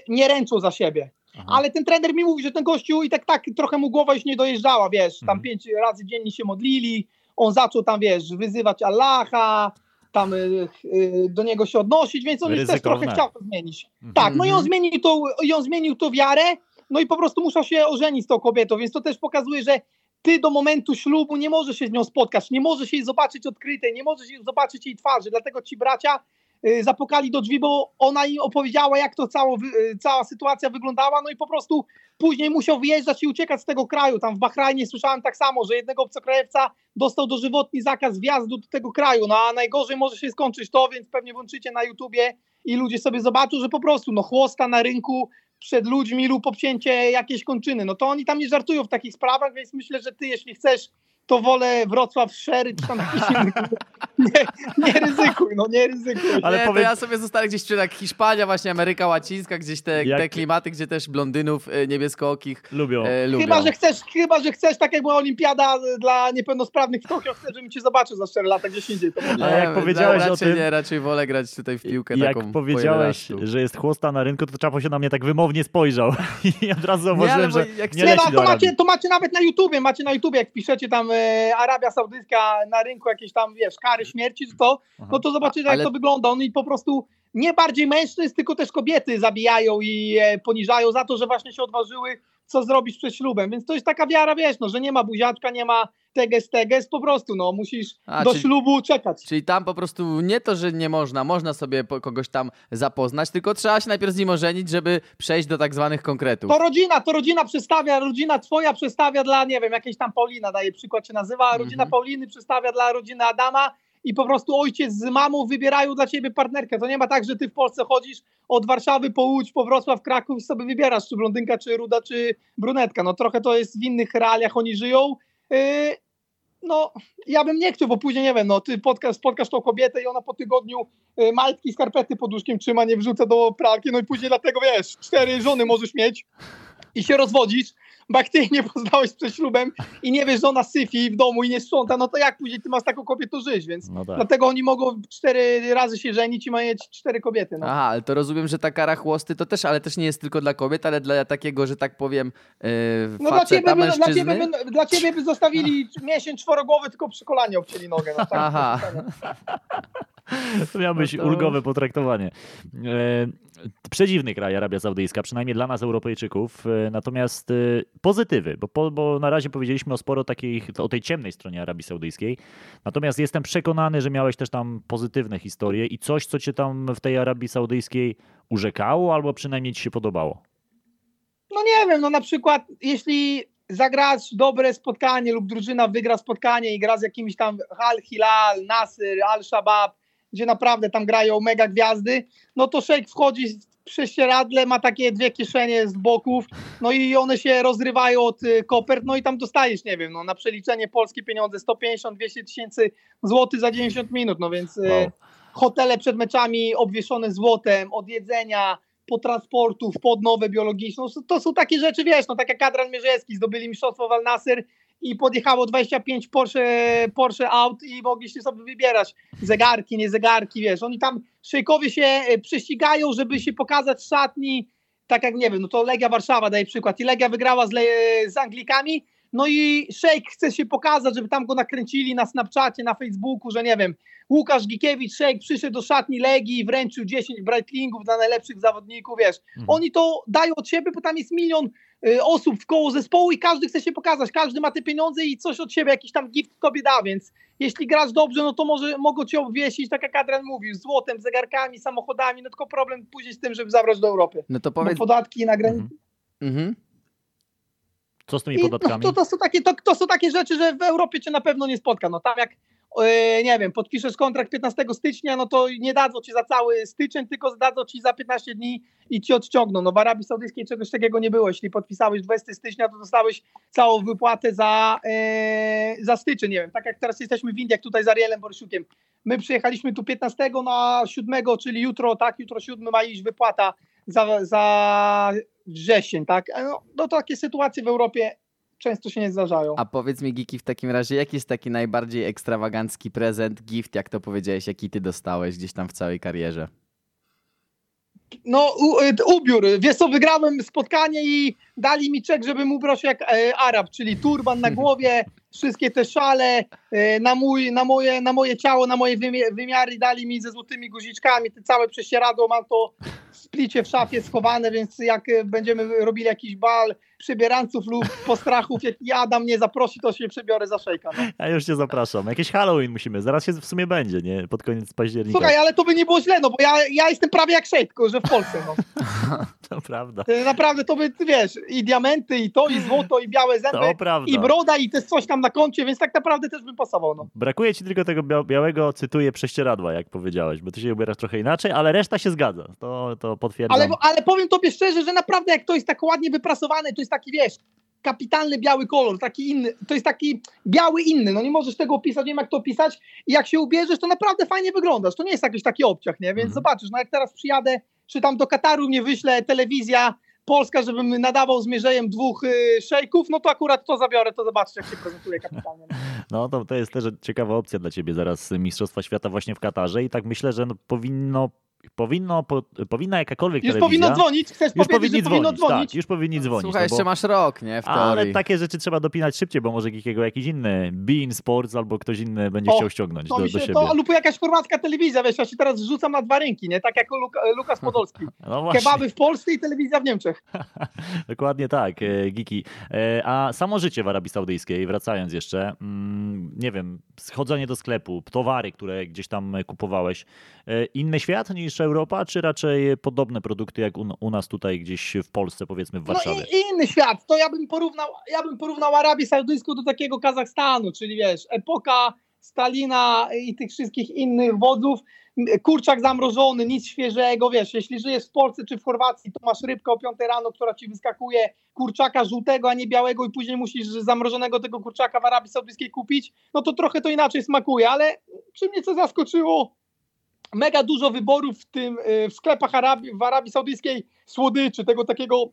nie ręczą za siebie. Aha. Ale ten trener mi mówi, że ten gościu i tak tak trochę mu głowa już nie dojeżdżała, wiesz, tam Mhm. pięć razy dziennie się modlili, on zaczął tam, wiesz, wyzywać Allaha, tam y, y, do niego się odnosić, więc on już też trochę chciał to zmienić. Mhm. Tak, no i on Mhm. zmienił, tą, i on zmienił tą wiarę, no i po prostu musiał się ożenić z tą kobietą, więc to też pokazuje, że ty do momentu ślubu nie możesz się z nią spotkać, nie możesz jej zobaczyć odkrytej, nie możesz jej zobaczyć jej twarzy, dlatego ci bracia y, zapukali do drzwi, bo ona im opowiedziała, jak to cało, y, cała sytuacja wyglądała, no i po prostu później musiał wyjeżdżać i uciekać z tego kraju. Tam w Bahrajnie słyszałem tak samo, że jednego obcokrajowca dostał dożywotni zakaz wjazdu do tego kraju, no a najgorzej może się skończyć to, więc pewnie włączycie na YouTubie i ludzie sobie zobaczą, że po prostu no chłosta na rynku przed ludźmi lub obcięcie jakiejś kończyny. No to oni tam nie żartują w takich sprawach, więc myślę, że ty jeśli chcesz, to wolę Wrocław Szery czy tam jakiś inny. Nie, nie ryzykuj, no nie ryzykuj. Ale nie, to ja sobie zostanę gdzieś przy tak Hiszpania, właśnie Ameryka Łacińska, gdzieś te, Jak- te klimaty, gdzie też blondynów e, niebieskokich Lubią. e, lubią. Chyba, że chcesz, chyba, że chcesz, tak jak była olimpiada dla niepełnosprawnych w Tokio, chcę, żebym cię zobaczył za 4 lata gdzieś indziej. To. A jak no, powiedziałeś o raczej tym- Nie, raczej wolę grać tutaj w piłkę Jak taką powiedziałeś, po 11. że jest chłosta na rynku, to Czapo się na mnie tak wymownie spojrzał. I od razu Nie, zauważyłem, bo że jak nie Nie, no, to, macie, to macie nawet na YouTubie, macie na YouTubie, jak piszecie tam e, Arabia Saudyjska na rynku jakieś tam, wiesz, kary śmierci, to, Aha. no to zobaczycie, jak Ale- to wygląda. Oni po prostu nie bardziej mężczyzn, tylko też kobiety zabijają i e, poniżają za to, że właśnie się odważyły, co zrobić przed ślubem. Więc to jest taka wiara, wiesz, no, że nie ma buziaczka, nie ma teges, teges, po prostu, no, musisz A, do czyli- ślubu czekać. Czyli tam po prostu nie to, że nie można, można sobie kogoś tam zapoznać, tylko trzeba się najpierw z nim ożenić, żeby przejść do tak zwanych konkretów. To rodzina, to rodzina przedstawia, rodzina twoja przedstawia dla, nie wiem, jakiejś tam Paulina, daje przykład się nazywa, rodzina Mhm. Pauliny przedstawia dla rodziny Adama i po prostu ojciec z mamą wybierają dla ciebie partnerkę. To nie ma tak, że ty w Polsce chodzisz od Warszawy po Łódź, po Wrocław, Kraków i sobie wybierasz, czy blondynka, czy ruda, czy brunetka. No trochę to jest w innych realiach oni żyją. Yy, no, ja bym nie chciał, bo później, nie wiem, no ty spotkasz, spotkasz tą kobietę i ona po tygodniu y, maltki, skarpety pod łóżkiem trzyma, nie wrzuca do pralki, no i później dlatego, wiesz, cztery żony możesz mieć i się rozwodzisz, jej nie poznałeś przed ślubem i nie wiesz, że ona syfi w domu i nie sprząta, no to jak później ty masz taką kobietą żyć, więc No tak. dlatego oni mogą cztery razy się żenić i mają cztery kobiety, no. Aha, ale to rozumiem, że ta kara chłosty to też, ale też nie jest tylko dla kobiet, ale dla takiego, że tak powiem, yy, No dla ciebie, by, dla, ciebie by, dla ciebie by zostawili miesiąc czworogłowy, tylko przy kolanie obcięli nogę. No, tak, Aha. To miał być No to- ulgowe potraktowanie. E, przedziwny kraj Arabia Saudyjska, przynajmniej dla nas Europejczyków. E, natomiast e, pozytywy, bo, po, bo na razie powiedzieliśmy o sporo takich, o tej ciemnej stronie Arabii Saudyjskiej. Natomiast jestem przekonany, że miałeś też tam pozytywne historie i coś, co cię tam w tej Arabii Saudyjskiej urzekało, albo przynajmniej ci się podobało. No nie wiem, no na przykład jeśli zagrasz dobre spotkanie lub drużyna wygra spotkanie i gra z jakimiś tam Al Hilal, Nasr, Al Shabab, gdzie naprawdę tam grają mega gwiazdy, no to szejk wchodzi prześcieradle, ma takie dwie kieszenie z boków, no i one się rozrywają od y, kopert, no i tam dostajesz, nie wiem, no na przeliczenie polskie pieniądze 150-200 tysięcy złotych za 90 minut, no więc y, Wow. hotele przed meczami obwieszone złotem, od jedzenia, po transportów, pod nowe biologiczne, no, to są takie rzeczy, wiesz, no tak jak Adrian Mierzejewski zdobyli mistrzostwo w Al Nasser i podjechało 25 Porsche, Porsche aut i mogliście sobie wybierać. Zegarki, nie zegarki, wiesz, oni tam szejkowie się e, prześcigają, żeby się pokazać szatni, tak jak nie wiem, no to Legia Warszawa daje przykład. I Legia wygrała z, Le z Anglikami, no i szejk chce się pokazać, żeby tam go nakręcili na Snapchacie, na Facebooku, że nie wiem, Łukasz Gikiewicz, szejk przyszedł do szatni Legii i wręczył 10 Breitlingów dla najlepszych zawodników, wiesz, Mhm. oni to dają od siebie, bo tam jest milion osób w koło zespołu i każdy chce się pokazać, każdy ma te pieniądze i coś od siebie, jakiś tam gift tobie da, więc jeśli grasz dobrze, no to może mogą cię obwiesić, tak jak Adrian mówił, złotem, zegarkami, samochodami, no tylko problem później z tym, żeby zabrać do Europy. No to Bo powiedz... podatki na granicy. Mhm. Mhm. Co z tymi I, no, podatkami? to, to, są takie, to, to są takie rzeczy, że w Europie cię na pewno nie spotka. No tam jak, nie wiem, podpiszesz kontrakt 15 stycznia, no to nie dadzą ci za cały styczeń, tylko dadzą ci za 15 dni i ci odciągną. No w Arabii Saudyjskiej czegoś takiego nie było. Jeśli podpisałeś 20 stycznia, to dostałeś całą wypłatę za, e, za styczeń. Nie wiem, tak jak teraz jesteśmy w Indiach tutaj z Arielem Borysiukiem. My przyjechaliśmy tu 15 na 7, czyli jutro, tak, jutro 7 ma iść wypłata za, za wrzesień, tak? No, no to takie sytuacje w Europie często się nie zdarzają. A powiedz mi, Giki, w takim razie, jaki jest taki najbardziej ekstrawagancki prezent, gift, jak to powiedziałeś, jaki ty dostałeś gdzieś tam w całej karierze? No, u, y, ubiór. Wiesz co, wygrałem spotkanie i dali mi czek, żebym ubrał się jak e, Arab, czyli turban na głowie, wszystkie te szale e, na, mój, na, moje, na moje ciało, na moje wymiary dali mi ze złotymi guziczkami, te całe prześcieradło, mam to w splicie w szafie schowane, więc jak e, będziemy robili jakiś bal przebieranców lub postrachów, jak Adam mnie zaprosi, to się przebiorę za szejka. No. Ja już cię zapraszam. Jakieś Halloween musimy. Zaraz się w sumie będzie, nie? Pod koniec października. Słuchaj, ale to by nie było źle, no bo ja, ja jestem prawie jak szejk, tylko że w Polsce, no. To prawda. To Naprawdę to by, wiesz, i diamenty, i to, i złoto, i białe zęby, i broda, i też coś tam na koncie, więc tak naprawdę też bym pasował, no. Brakuje ci tylko tego bia- białego, cytuję, prześcieradła, jak powiedziałeś, bo ty się ubierasz trochę inaczej, ale reszta się zgadza. To, to potwierdzam. Ale, ale powiem tobie szczerze, że naprawdę jak to jest tak ładnie wyprasowany, to jest taki, wiesz, kapitalny biały kolor, taki inny, to jest taki biały inny, no nie możesz tego opisać, nie wiem jak to opisać i jak się ubierzesz, to naprawdę fajnie wyglądasz, to nie jest jakiś taki obciach, nie, więc Mhm. zobaczysz, no jak teraz przyjadę, czy tam do Kataru mnie wyśle telewizja polska, żebym nadawał z mierzejem dwóch y, szejków, no to akurat to zabiorę, to zobaczysz jak się prezentuje kapitalnie. No. No to, to jest też ciekawa opcja dla ciebie zaraz Mistrzostwa Świata właśnie w Katarze i tak myślę, że no, powinno, powinno, po, powinna jakakolwiek Już powinno dzwonić, chcesz Już powiedzieć, powinni że powinno dzwonić, dzwonić? tak, już powinni dzwonić. Słuchaj, no jeszcze bo... masz rok, nie? W teorii. Ale takie rzeczy trzeba dopinać szybciej, bo może jakiego, jakiś inny Bein Sports albo ktoś inny będzie O, chciał ściągnąć To do, mi do się, siebie. to, lub jakaś chorwacka telewizja, wiesz, ja się teraz rzucam na dwa rynki, nie? Tak jak Luka, Lukas Podolski. No właśnie. Kebaby w Polsce i telewizja w Niemczech. Dokładnie tak, e, Giki. E, A samo życie w Arabii Saudyjskiej, wracając jeszcze, mm, nie wiem, schodzenie do sklepu, towary, które gdzieś tam kupowałeś, e, inny świat niż Europa, czy raczej podobne produkty jak u, u nas tutaj gdzieś w Polsce, powiedzmy w Warszawie? No i, i inny świat. To ja bym porównał, ja bym porównał Arabię Saudyjską do takiego Kazachstanu, czyli wiesz, epoka Stalina i tych wszystkich innych wodzów. Kurczak zamrożony, nic świeżego, wiesz, jeśli żyjesz w Polsce czy w Chorwacji, to masz rybkę o 5 rano, która ci wyskakuje, kurczaka żółtego, a nie białego i później musisz zamrożonego tego kurczaka w Arabii Saudyjskiej kupić, no to trochę to inaczej smakuje, ale czy mnie co zaskoczyło, mega dużo wyborów w tym, y, w sklepach Arabii, w Arabii Saudyjskiej słodyczy, tego takiego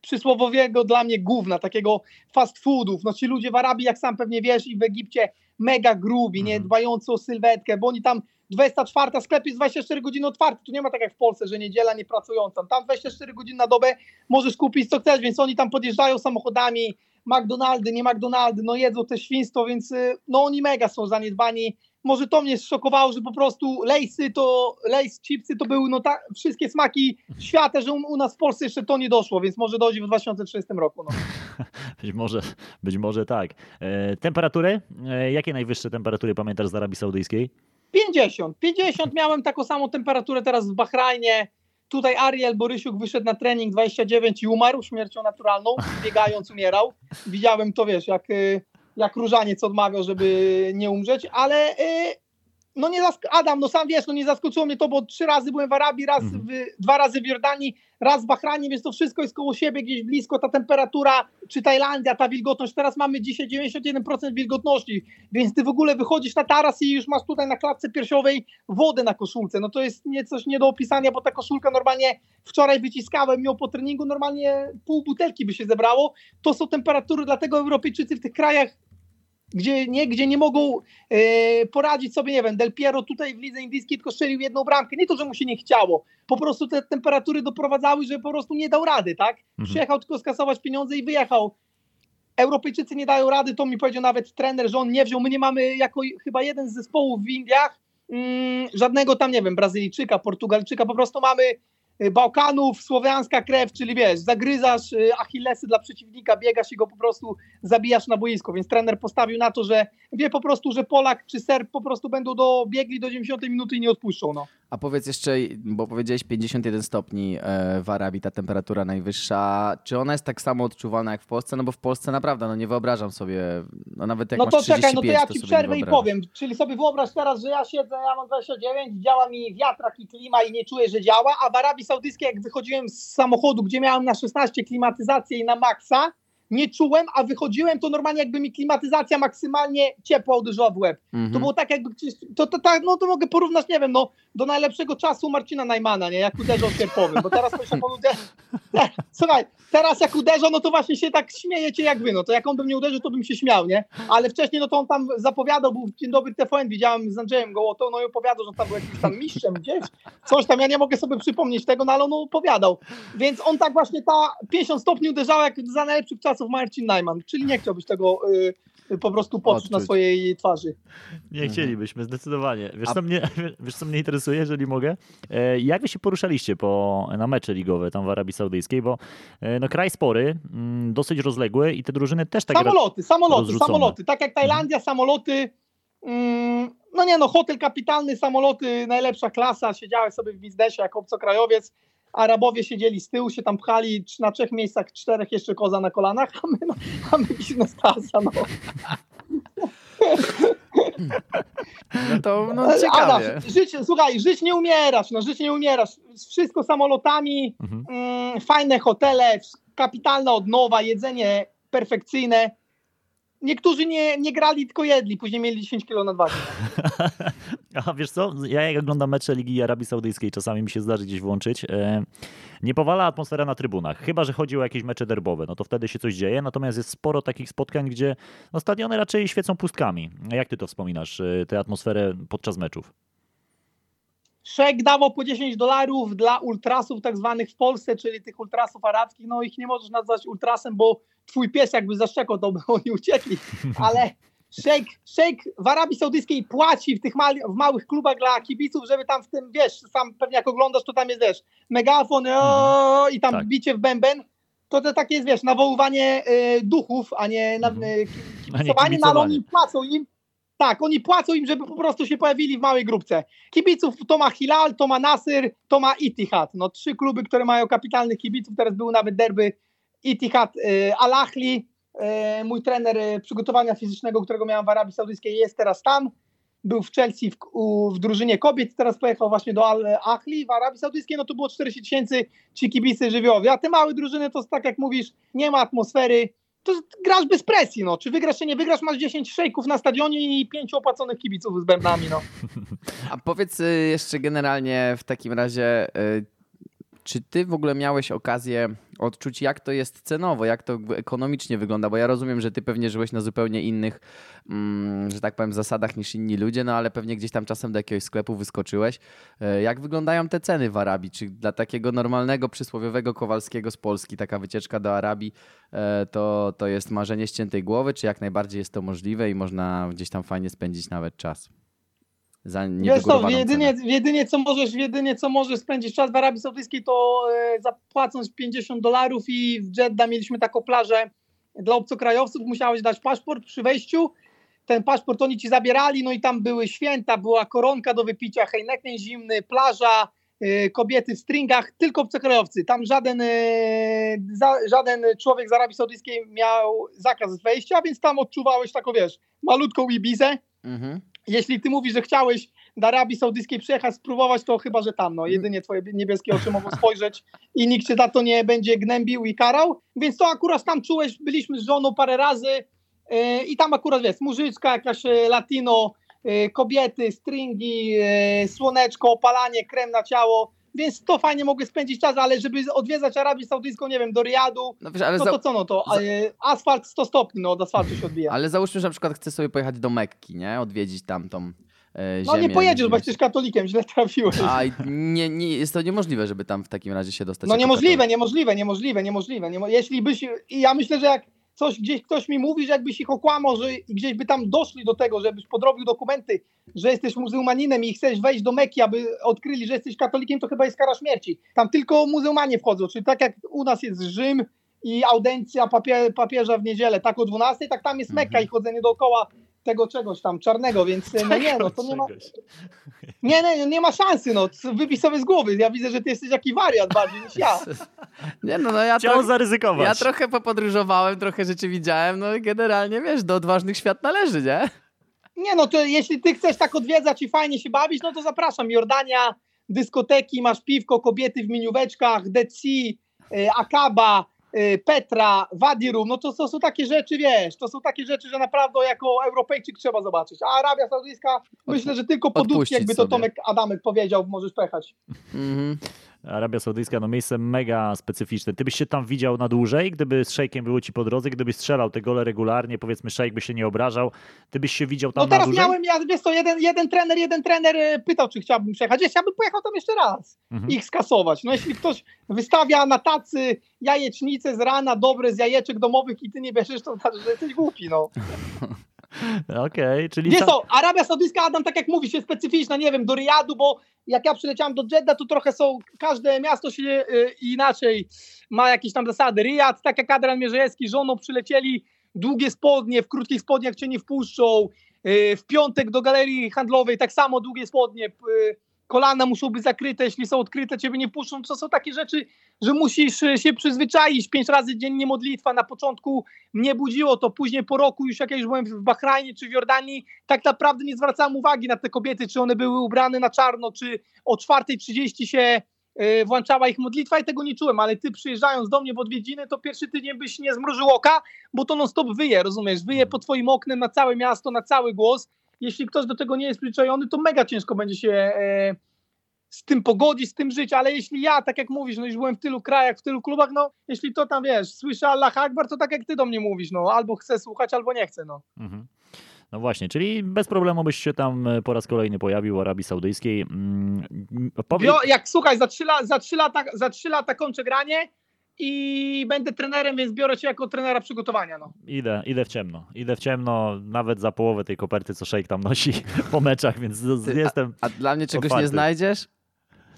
przysłowowiego dla mnie gówna, takiego fast foodów. No ci ludzie w Arabii, jak sam pewnie wiesz, i w Egipcie mega grubi, nie Mhm. dbający o sylwetkę, bo oni tam 24, sklep jest 24 godziny otwarty. Tu nie ma tak jak w Polsce, że niedziela nie pracująca. Tam 24 godziny na dobę możesz kupić co chcesz, więc oni tam podjeżdżają samochodami, McDonaldy, nie McDonaldy, no jedzą te świństwo, więc y, no oni mega są zaniedbani. Może to mnie szokowało, że po prostu lejsy to, lejs, chipsy to były no ta, wszystkie smaki świata, że u, u nas w Polsce jeszcze to nie doszło, więc może dojdzie w 2030 roku. No. Być może, być może tak. E, temperatury? E, jakie najwyższe temperatury pamiętasz z Arabii Saudyjskiej? 50. 50 miałem taką samą temperaturę teraz w Bahrajnie. Tutaj Ariel Borysiuk wyszedł na trening 29 i umarł śmiercią naturalną. Biegając umierał. Widziałem to, wiesz, jak, y, jak różaniec odmawiał, żeby nie umrzeć, ale y, no nie zask- Adam, no sam wiesz, no nie zaskoczyło mnie to, bo trzy razy byłem w Arabii, raz Mhm. w, dwa razy w Jordanii, raz w Bahrajnie, więc to wszystko jest koło siebie, gdzieś blisko, ta temperatura, czy Tajlandia, ta wilgotność, teraz mamy dzisiaj 91% wilgotności, więc ty w ogóle wychodzisz na taras i już masz tutaj na klatce piersiowej wodę na koszulce, no to jest nie, coś nie do opisania, bo ta koszulka normalnie wczoraj wyciskałem ją po treningu, normalnie pół butelki by się zebrało, to są temperatury, dlatego Europejczycy w tych krajach gdzie nie, gdzie nie mogą e, poradzić sobie, nie wiem, Del Piero tutaj w lidze indyjskiej tylko strzelił jedną bramkę. Nie to, że mu się nie chciało, po prostu te temperatury doprowadzały, że po prostu nie dał rady, tak? Mhm. Przyjechał tylko skasować pieniądze i wyjechał. Europejczycy nie dają rady, to mi powiedział nawet trener, że on nie wziął. My nie mamy jako chyba jeden z zespołów w Indiach mm, żadnego tam, nie wiem, Brazylijczyka, Portugalczyka, po prostu mamy Bałkanów, słowiańska krew, czyli wiesz, zagryzasz y, achillesy dla przeciwnika, biegasz i go po prostu zabijasz na boisko, więc trener postawił na to, że wie po prostu, że Polak czy Serb po prostu będą dobiegli do 90 minuty i nie odpuszczą, no. A powiedz jeszcze, bo powiedziałeś 51 stopni e, w Arabii, ta temperatura najwyższa. Czy ona jest tak samo odczuwana jak w Polsce? No bo w Polsce naprawdę, no nie wyobrażam sobie, no nawet jak No masz to 35, czekaj, no to ja to ci przerwę i powiem. Czyli sobie wyobraź teraz, że ja siedzę, ja mam 29, działa mi wiatrak i klima i nie czuję, że działa, a w Arabii Saudyjskiej jak wychodziłem z samochodu, gdzie miałem na 16 klimatyzację i na maksa, nie czułem, a wychodziłem, to normalnie jakby mi klimatyzacja maksymalnie ciepła uderzyła w łeb. Mhm. To było tak jakby gdzieś, to, to, tak, no to mogę porównać, nie wiem, no do najlepszego czasu Marcina Najmana, nie, jak uderzał sierpowym, bo teraz myślę, on uderzy... Słuchaj, teraz jak uderzał, no to właśnie się tak śmiejecie jak wy, no to jak on by mnie uderzył, to bym się śmiał, nie, ale wcześniej, no to on tam zapowiadał, był Dzień Dobry TVN, widziałem z Andrzejem Gołotą, no i opowiadał, że on tam był jakimś tam mistrzem gdzieś, coś tam, ja nie mogę sobie przypomnieć tego, no ale on opowiadał, więc on tak właśnie ta 50 stopni uderzał jak za najlepszych czasów Marcin Najman, czyli nie chciałbyś tego y, po prostu poczuć na swojej twarzy. Nie chcielibyśmy, zdecydowanie. Wiesz A- co, mnie, wiesz, co mnie interesuje, jeżeli mogę? E, Jak wy się poruszaliście po, na mecze ligowe tam w Arabii Saudyjskiej? Bo e, no, kraj spory, mm, dosyć rozległy i te drużyny też tak... samoloty, samoloty, rozrzucone. samoloty. Tak jak Tajlandia, samoloty. Mm, no nie no, hotel kapitalny, samoloty, najlepsza klasa. Siedziałeś sobie w biznesie jako obcokrajowiec. Arabowie siedzieli z tyłu, się tam pchali na trzech miejscach, czterech jeszcze koza na kolanach, a my, no, a my biznes klasa, no. No to no, ciekawie. Żyć, słuchaj, żyć nie umierasz, no żyć nie umierasz. Wszystko samolotami, Mhm. mm, fajne hotele, kapitalna odnowa, jedzenie perfekcyjne. Niektórzy nie, nie grali, tylko jedli, później mieli 10 kilo nadwagi. A wiesz co, ja jak oglądam mecze Ligi Arabii Saudyjskiej, czasami mi się zdarzy gdzieś włączyć, e, nie powala atmosfera na trybunach, chyba że chodzi o jakieś mecze derbowe, no to wtedy się coś dzieje, natomiast jest sporo takich spotkań, gdzie no, stadiony raczej świecą pustkami. Jak ty to wspominasz, e, tę atmosferę podczas meczów? Szek dawał po 10 dolarów dla ultrasów tak zwanych w Polsce, czyli tych ultrasów arabskich. No ich nie możesz nazwać ultrasem, bo twój pies jakby zaszczekał, to by oni uciekli. Ale szejk, szejk w Arabii Saudyjskiej płaci w tych mali, w małych klubach dla kibiców, żeby tam w tym, wiesz, sam pewnie jak oglądasz, to tam jest, wiesz, megafon o, i tam Tak. bicie w bęben. To, to takie jest, wiesz, nawoływanie e, duchów, a nie na, Mhm. e, nie kibicowanie, no, ale oni płacą im. Tak, oni płacą im, żeby po prostu się pojawili w małej grupce. Kibiców to ma Hilal, to ma Nasr, to ma Itihad. No trzy kluby, które mają kapitalnych kibiców. Teraz był nawet derby Itihad y, Al Ahli. Y, mój trener y, przygotowania fizycznego, którego miałem w Arabii Saudyjskiej jest teraz tam. Był w Chelsea w, u, w drużynie kobiet, teraz pojechał właśnie do Al Ahli w Arabii Saudyjskiej, no to było 40 tysięcy ci kibicy żywiołowi. A te małe drużyny to tak jak mówisz, nie ma atmosfery, to grasz bez presji, no. Czy wygrasz, czy nie wygrasz, masz 10 szejków na stadionie i 5 opłaconych kibiców z bębnami, no. A powiedz y, jeszcze generalnie w takim razie, y, czy ty w ogóle miałeś okazję odczuć, jak to jest cenowo, jak to ekonomicznie wygląda? Bo ja rozumiem, że ty pewnie żyłeś na zupełnie innych, mm, że tak powiem, zasadach niż inni ludzie, no ale pewnie gdzieś tam czasem do jakiegoś sklepu wyskoczyłeś. Y, Jak wyglądają te ceny w Arabii? Czy dla takiego normalnego, przysłowiowego Kowalskiego z Polski taka wycieczka do Arabii e, to, to jest marzenie ściętej głowy, czy jak najbardziej jest to możliwe i można gdzieś tam fajnie spędzić nawet czas? Za Wiesz co, niewygórowaną jedynie, cenę. jedynie, co możesz, jedynie co możesz spędzić czas w Arabii Saudyjskiej, to e, zapłacąc 50 dolarów i w Jeddah mieliśmy taką plażę dla obcokrajowców, musiałeś dać paszport przy wejściu, ten paszport oni ci zabierali, no i tam były święta, była koronka do wypicia, hejneken zimny, plaża, e, kobiety w stringach, tylko obcokrajowcy. Tam żaden, e, za, żaden człowiek z Arabii Saudyjskiej miał zakaz wejścia, więc tam odczuwałeś taką, wiesz, malutką Ibizę, Mhm. Jeśli ty mówisz, że chciałeś do Arabii Saudyjskiej przyjechać, spróbować, to chyba, że tam, no. Jedynie twoje niebieskie oczy mogą spojrzeć i nikt cię za to nie będzie gnębił i karał, więc to akurat tam czułeś, byliśmy z żoną parę razy yy, i tam akurat, wiesz, mużyczka, jakaś e, latino, yy, kobiety, stringi, yy, słoneczko, opalanie, krem na ciało, więc to fajnie mogę spędzić czas, ale żeby odwiedzać Arabię Saudyjską, nie wiem, do Riadu, No wiesz, no za... to co, no to za- asfalt 100 stopni, no od asfaltu się odbija. ale załóżmy, że na przykład chcę sobie pojechać do Mekki, nie? Odwiedzić tamtą e, No ziemię. nie pojedziesz, bo ziemię- jesteś katolikiem, źle trafiłeś. A nie, nie, jest to niemożliwe, żeby tam w takim razie się dostać. No niemożliwe, niemożliwe, niemożliwe, niemożliwe. Niemo jeśli byś, i ja myślę, że jak coś gdzieś ktoś mi mówi, że jakbyś ich okłamał, że gdzieś by tam doszli do tego, żebyś podrobił dokumenty, że jesteś muzułmaninem i chcesz wejść do Mekki, aby odkryli, że jesteś katolikiem, to chyba jest kara śmierci. Tam tylko muzułmanie wchodzą, czyli tak jak u nas jest Rzym i audencja papie papieża w niedzielę, tak o 12, tak tam jest Mekka Mhm. i chodzenie dookoła tego czegoś tam czarnego, więc no nie, no to nie ma, nie, nie, nie ma szansy, no wybij sobie z głowy, ja widzę, że ty jesteś taki wariat bardziej niż ja. Nie no, no ja, Chciał trochę, zaryzykować. ja trochę popodróżowałem, trochę rzeczy widziałem, no i generalnie, wiesz, do odważnych świat należy, nie? Nie no, to jeśli ty chcesz tak odwiedzać i fajnie się bawić, no to zapraszam. Jordania, dyskoteki, masz piwko, kobiety w minióweczkach, Dead Sea, y, Akaba, y, Petra, Wadirum, no to, to są takie rzeczy, wiesz, to są takie rzeczy, że naprawdę jako Europejczyk trzeba zobaczyć. A Arabia Saudyjska, myślę, że tylko po jakby to sobie. Tomek Adamek powiedział, możesz pechać. Mhm. Arabia Saudyjska, no miejsce mega specyficzne. Ty byś się tam widział na dłużej, gdyby z szejkiem było ci po drodze, gdybyś strzelał te gole regularnie, powiedzmy szejk by się nie obrażał, ty byś się widział tam No na teraz dłużej? miałem, ja, wiesz co, jeden, jeden trener, jeden trener y, pytał, czy chciałbym przejechać. Ja bym pojechał tam jeszcze raz. Mhm. ich skasować. No jeśli ktoś wystawia na tacy jajecznice z rana, dobre z jajeczek domowych i ty nie bierzesz, to znaczy, że jesteś głupi, no. Okej, czyli sam- co, Arabia Saudyjska, Adam, tak jak mówisz, jest specyficzna, nie wiem, do Riyadu, bo jak ja przyleciałem do Jeddah, to trochę są, każde miasto się y, inaczej ma jakieś tam zasady. Riyad, tak jak Adrian Mierzejewski, żoną przylecieli, długie spodnie, w krótkich spodniach cię nie wpuszczą, y, w piątek do galerii handlowej tak samo długie spodnie, y, kolana muszą być zakryte, jeśli są odkryte, ciebie nie puszczą. To są takie rzeczy, że musisz y, się przyzwyczaić. Pięć razy dziennie modlitwa. Na początku mnie budziło to, później po roku już jak ja już byłem w Bahrajnie czy w Jordanii, tak naprawdę nie zwracałem uwagi na te kobiety, czy one były ubrane na czarno, czy o 4.30 się y, włączała ich modlitwa i tego nie czułem, ale ty przyjeżdżając do mnie w odwiedziny, to pierwszy tydzień byś nie zmrużył oka, bo to non stop wyje, rozumiesz? Wyje pod twoim oknem na całe miasto, na cały głos. Jeśli ktoś do tego nie jest przyzwyczajony, to mega ciężko będzie się e, z tym pogodzić, z tym żyć, ale jeśli ja, tak jak mówisz, no już byłem w tylu krajach, w tylu klubach, no jeśli to tam, wiesz, słyszę Allah Akbar, to tak jak ty do mnie mówisz, no albo chcę słuchać, albo nie chcę, no. Mhm. No właśnie, czyli bez problemu byś się tam e, po raz kolejny pojawił w Arabii Saudyjskiej. Mm, Powie... Wio, jak słuchaj, za trzy, la, za, trzy lata, za trzy lata kończę granie i będę trenerem, więc biorę cię jako trenera przygotowania, no. Idę, idę w ciemno. Idę w ciemno, nawet za połowę tej koperty, co szejk tam nosi po meczach, więc Ty, jestem... A dla mnie czegoś otwarty. nie znajdziesz?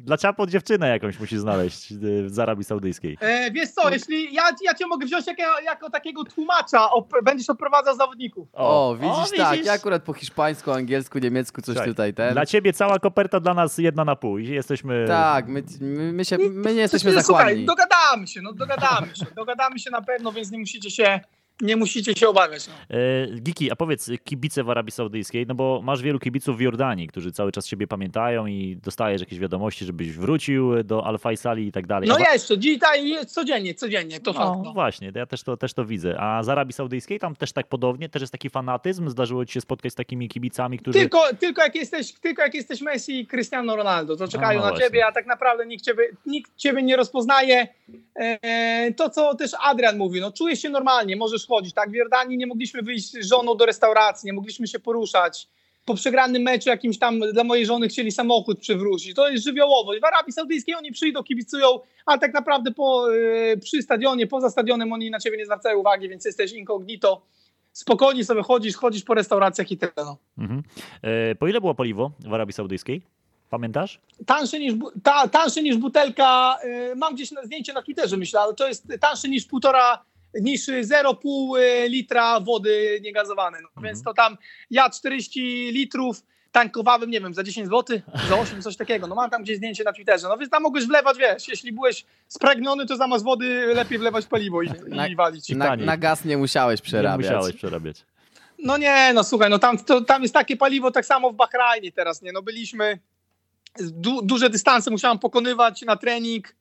Dla ciapo dziewczynę jakąś musi znaleźć y, z Arabii Saudyjskiej. E, wiesz co, jeśli ja, ja cię mogę wziąć jako, jako takiego tłumacza, op, będziesz oprowadzał zawodników. O, widzisz, tak, ja akurat po hiszpańsku, angielsku, niemiecku coś Słuchaj, tutaj ten. Dla ciebie cała koperta, dla nas jedna na pół. I Jesteśmy... Tak, my, my, my, się, my nie jesteśmy Słuchaj, zachłanni. dogadamy się, no dogadamy się, dogadamy się na pewno, więc nie musicie się, nie musicie się obawiać. No. E, Giki, a powiedz, kibice w Arabii Saudyjskiej, no bo masz wielu kibiców w Jordanii, którzy cały czas siebie pamiętają i dostajesz jakieś wiadomości, żebyś wrócił do Al-Faisali i tak dalej. No A jeszcze, dzisiaj codziennie, codziennie, to fakt. no, No. właśnie, ja też to, też to widzę. A z Arabii Saudyjskiej tam też tak podobnie, też jest taki fanatyzm? Zdarzyło ci się spotkać z takimi kibicami, którzy... Tylko, tylko, jak jesteś, tylko jak jesteś Messi i Cristiano Ronaldo, to czekają no na właśnie. ciebie, a tak naprawdę nikt ciebie, nikt ciebie nie rozpoznaje. E, to, co też Adrian mówi, no czujesz się normalnie, możesz chodzić, tak? W Jordanii nie mogliśmy wyjść z żoną do restauracji, nie mogliśmy się poruszać. Po przegranym meczu jakimś tam dla mojej żony chcieli samochód przywrócić. To jest żywiołowo. W Arabii Saudyjskiej oni przyjdą, kibicują, ale tak naprawdę po, e, przy stadionie, poza stadionem oni na ciebie nie zwracają uwagi, więc jesteś incognito. Spokojnie sobie chodzisz, chodzisz po restauracjach i tyle. No. Mhm. E, Po ile było paliwo w Arabii Saudyjskiej? Pamiętasz? tańsze niż, ta, tańsze niż butelka, y, mam gdzieś na zdjęcie na Twitterze myślę, ale to jest tańsze niż półtora, niż 0,5 y, litra wody niegazowanej. No, Mhm. Więc to tam ja 40 litrów tankowałem, nie wiem, za 10 zł, za 8, coś takiego. No mam tam gdzieś zdjęcie na Twitterze. No więc tam mogłeś wlewać, wiesz, jeśli byłeś spragniony, to zamiast wody lepiej wlewać paliwo i, Na- i walić. Na, na gaz nie musiałeś Nie przerabiać. musiałeś przerabiać. No nie, no słuchaj, no tam, to, tam jest takie paliwo tak samo w Bahrajnie teraz, nie? No byliśmy, du, duże dystanse musiałem pokonywać na trening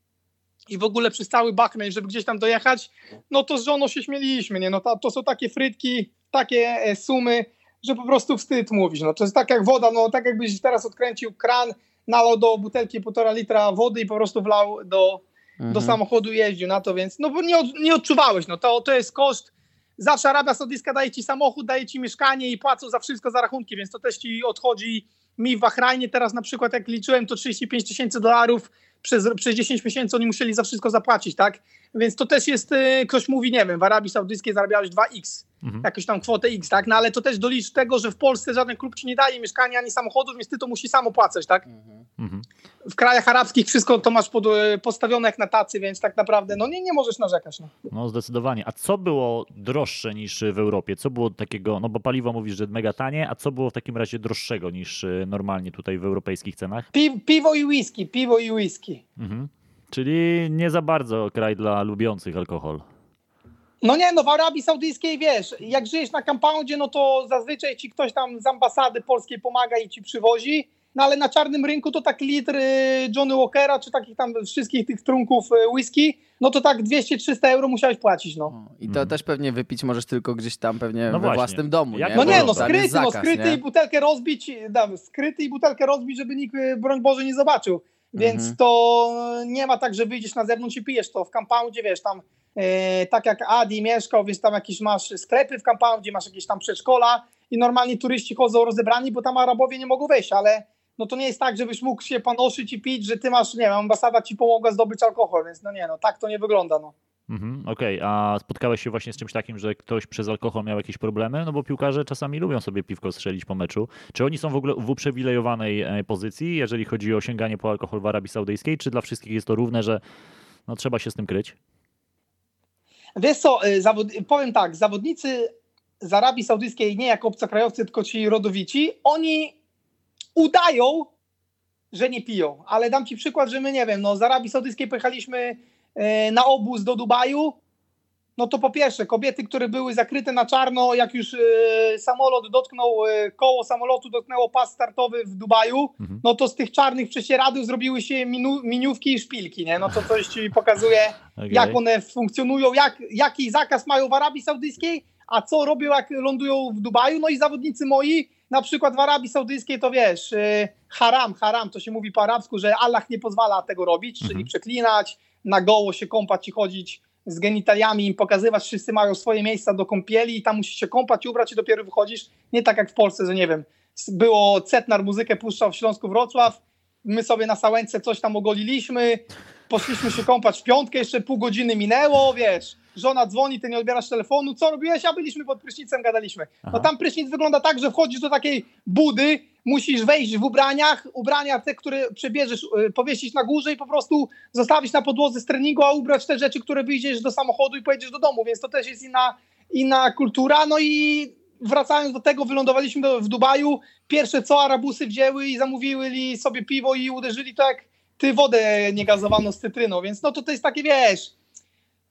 i w ogóle przez cały Bahrain, żeby gdzieś tam dojechać, no to z żoną się śmieliśmy, nie? No to, to są takie frytki, takie e, sumy, że po prostu wstyd mówić, no to jest tak jak woda, no tak jakbyś teraz odkręcił kran, nalał do butelki półtora litra wody i po prostu wlał do, mhm. do samochodu jeździł na to, więc no bo nie, nie odczuwałeś, no to, to jest koszt, zawsze Arabia Saudyjska daje ci samochód, daje ci mieszkanie i płacą za wszystko za rachunki, więc to też ci odchodzi mi w Bahrajnie teraz na przykład jak liczyłem to 35 tysięcy dolarów przez, przez 10 miesięcy oni musieli za wszystko zapłacić, tak? Więc to też jest, y, ktoś mówi, nie wiem, w Arabii Saudyjskiej zarabiałeś 2x, mhm. jakąś tam kwotę x, tak? No ale to też dolicz tego, że w Polsce żaden klub ci nie daje mieszkania ani samochodów, więc ty to musisz samo płacać, tak? Mhm. W krajach arabskich wszystko to masz pod, y, postawione jak na tacy, więc tak naprawdę no nie, nie możesz narzekać. No. no zdecydowanie. A co było droższe niż w Europie? Co było takiego, no bo paliwo mówisz, że mega tanie, a co było w takim razie droższego niż y, normalnie tutaj w europejskich cenach? Pi piwo i whisky, piwo i whisky. Mhm. Czyli nie za bardzo kraj dla lubiących alkohol. No nie, no w Arabii Saudyjskiej wiesz, jak żyjesz na compoundzie, no to zazwyczaj ci ktoś tam z ambasady polskiej pomaga i ci przywozi, no ale na czarnym rynku to tak litr y, Johnny Walkera, czy takich tam wszystkich tych trunków y, whisky, no to tak 200-300 euro musiałeś płacić, no. I to też pewnie wypić możesz tylko gdzieś tam pewnie no we właśnie. własnym domu, Jak nie? No nie, no skryty, zakaz, no skryty nie? i butelkę rozbić, dam, skryty i butelkę rozbić, żeby nikt, y, broń Boże, nie zobaczył. Więc mhm. to nie ma tak, że wyjdziesz na zewnątrz i pijesz to w compoundzie, wiesz, tam e, tak jak Adi mieszkał, więc tam jakieś masz sklepy w compoundzie, masz jakieś tam przedszkola i normalni turyści chodzą rozebrani, bo tam Arabowie nie mogą wejść, ale no to nie jest tak, żebyś mógł się panoszyć i pić, że ty masz, nie wiem, ambasada ci pomogła zdobyć alkohol, więc no nie, no tak to nie wygląda, no. Mhm, Okej, okay. a spotkałeś się właśnie z czymś takim, że ktoś przez alkohol miał jakieś problemy? No bo piłkarze czasami lubią sobie piwko strzelić po meczu. Czy oni są w ogóle w uprzywilejowanej e, pozycji, jeżeli chodzi o sięganie po alkohol w Arabii Saudyjskiej? Czy dla wszystkich jest to równe, że no, trzeba się z tym kryć? Wiesz co, y, zawod... powiem tak, zawodnicy z Arabii Saudyjskiej nie jako obcokrajowcy, tylko ci rodowici, oni udają, że nie piją. Ale dam ci przykład, że my nie wiem, no z Arabii Saudyjskiej pojechaliśmy E, na obóz do Dubaju, no to po pierwsze, kobiety, które były zakryte na czarno, jak już y, samolot dotknął, y, koło samolotu dotknęło pas startowy w Dubaju, mhm. no to z tych czarnych prześcieradów zrobiły się minu, miniówki i szpilki, nie? No to coś ci pokazuje, okay. jak one funkcjonują, jak, jaki zakaz mają w Arabii Saudyjskiej, a co robią, jak lądują w Dubaju. No i zawodnicy moi, na przykład w Arabii Saudyjskiej, to wiesz, y, haram, haram, to się mówi po arabsku, że Allah nie pozwala tego robić, mhm. czyli przeklinać, na goło się kąpać i chodzić z genitaliami, im pokazywać, wszyscy mają swoje miejsca do kąpieli i tam musisz się kąpać ubrać i dopiero wychodzisz. Nie tak jak w Polsce, że nie wiem, było Cetnar muzykę puszczał w Śląsku Wrocław, my sobie na Sałęce coś tam ogoliliśmy, poszliśmy się kąpać w piątkę, jeszcze pół godziny minęło, wiesz, żona dzwoni, ty nie odbierasz telefonu, co robiłeś? A byliśmy pod prysznicem, gadaliśmy. No tam prysznic wygląda tak, że wchodzisz do takiej budy, musisz wejść w ubraniach, ubrania te, które przebierzesz, y, powiesić na górze i po prostu zostawić na podłodze z treningu, a ubrać te rzeczy, które wyjdziesz do samochodu i pojedziesz do domu, więc to też jest inna, inna kultura. No i wracając do tego, wylądowaliśmy do, w Dubaju. Pierwsze co Arabusy wzięły i zamówili sobie piwo i uderzyli to jak ty wodę niegazowaną z cytryną, więc no to to jest takie, wiesz,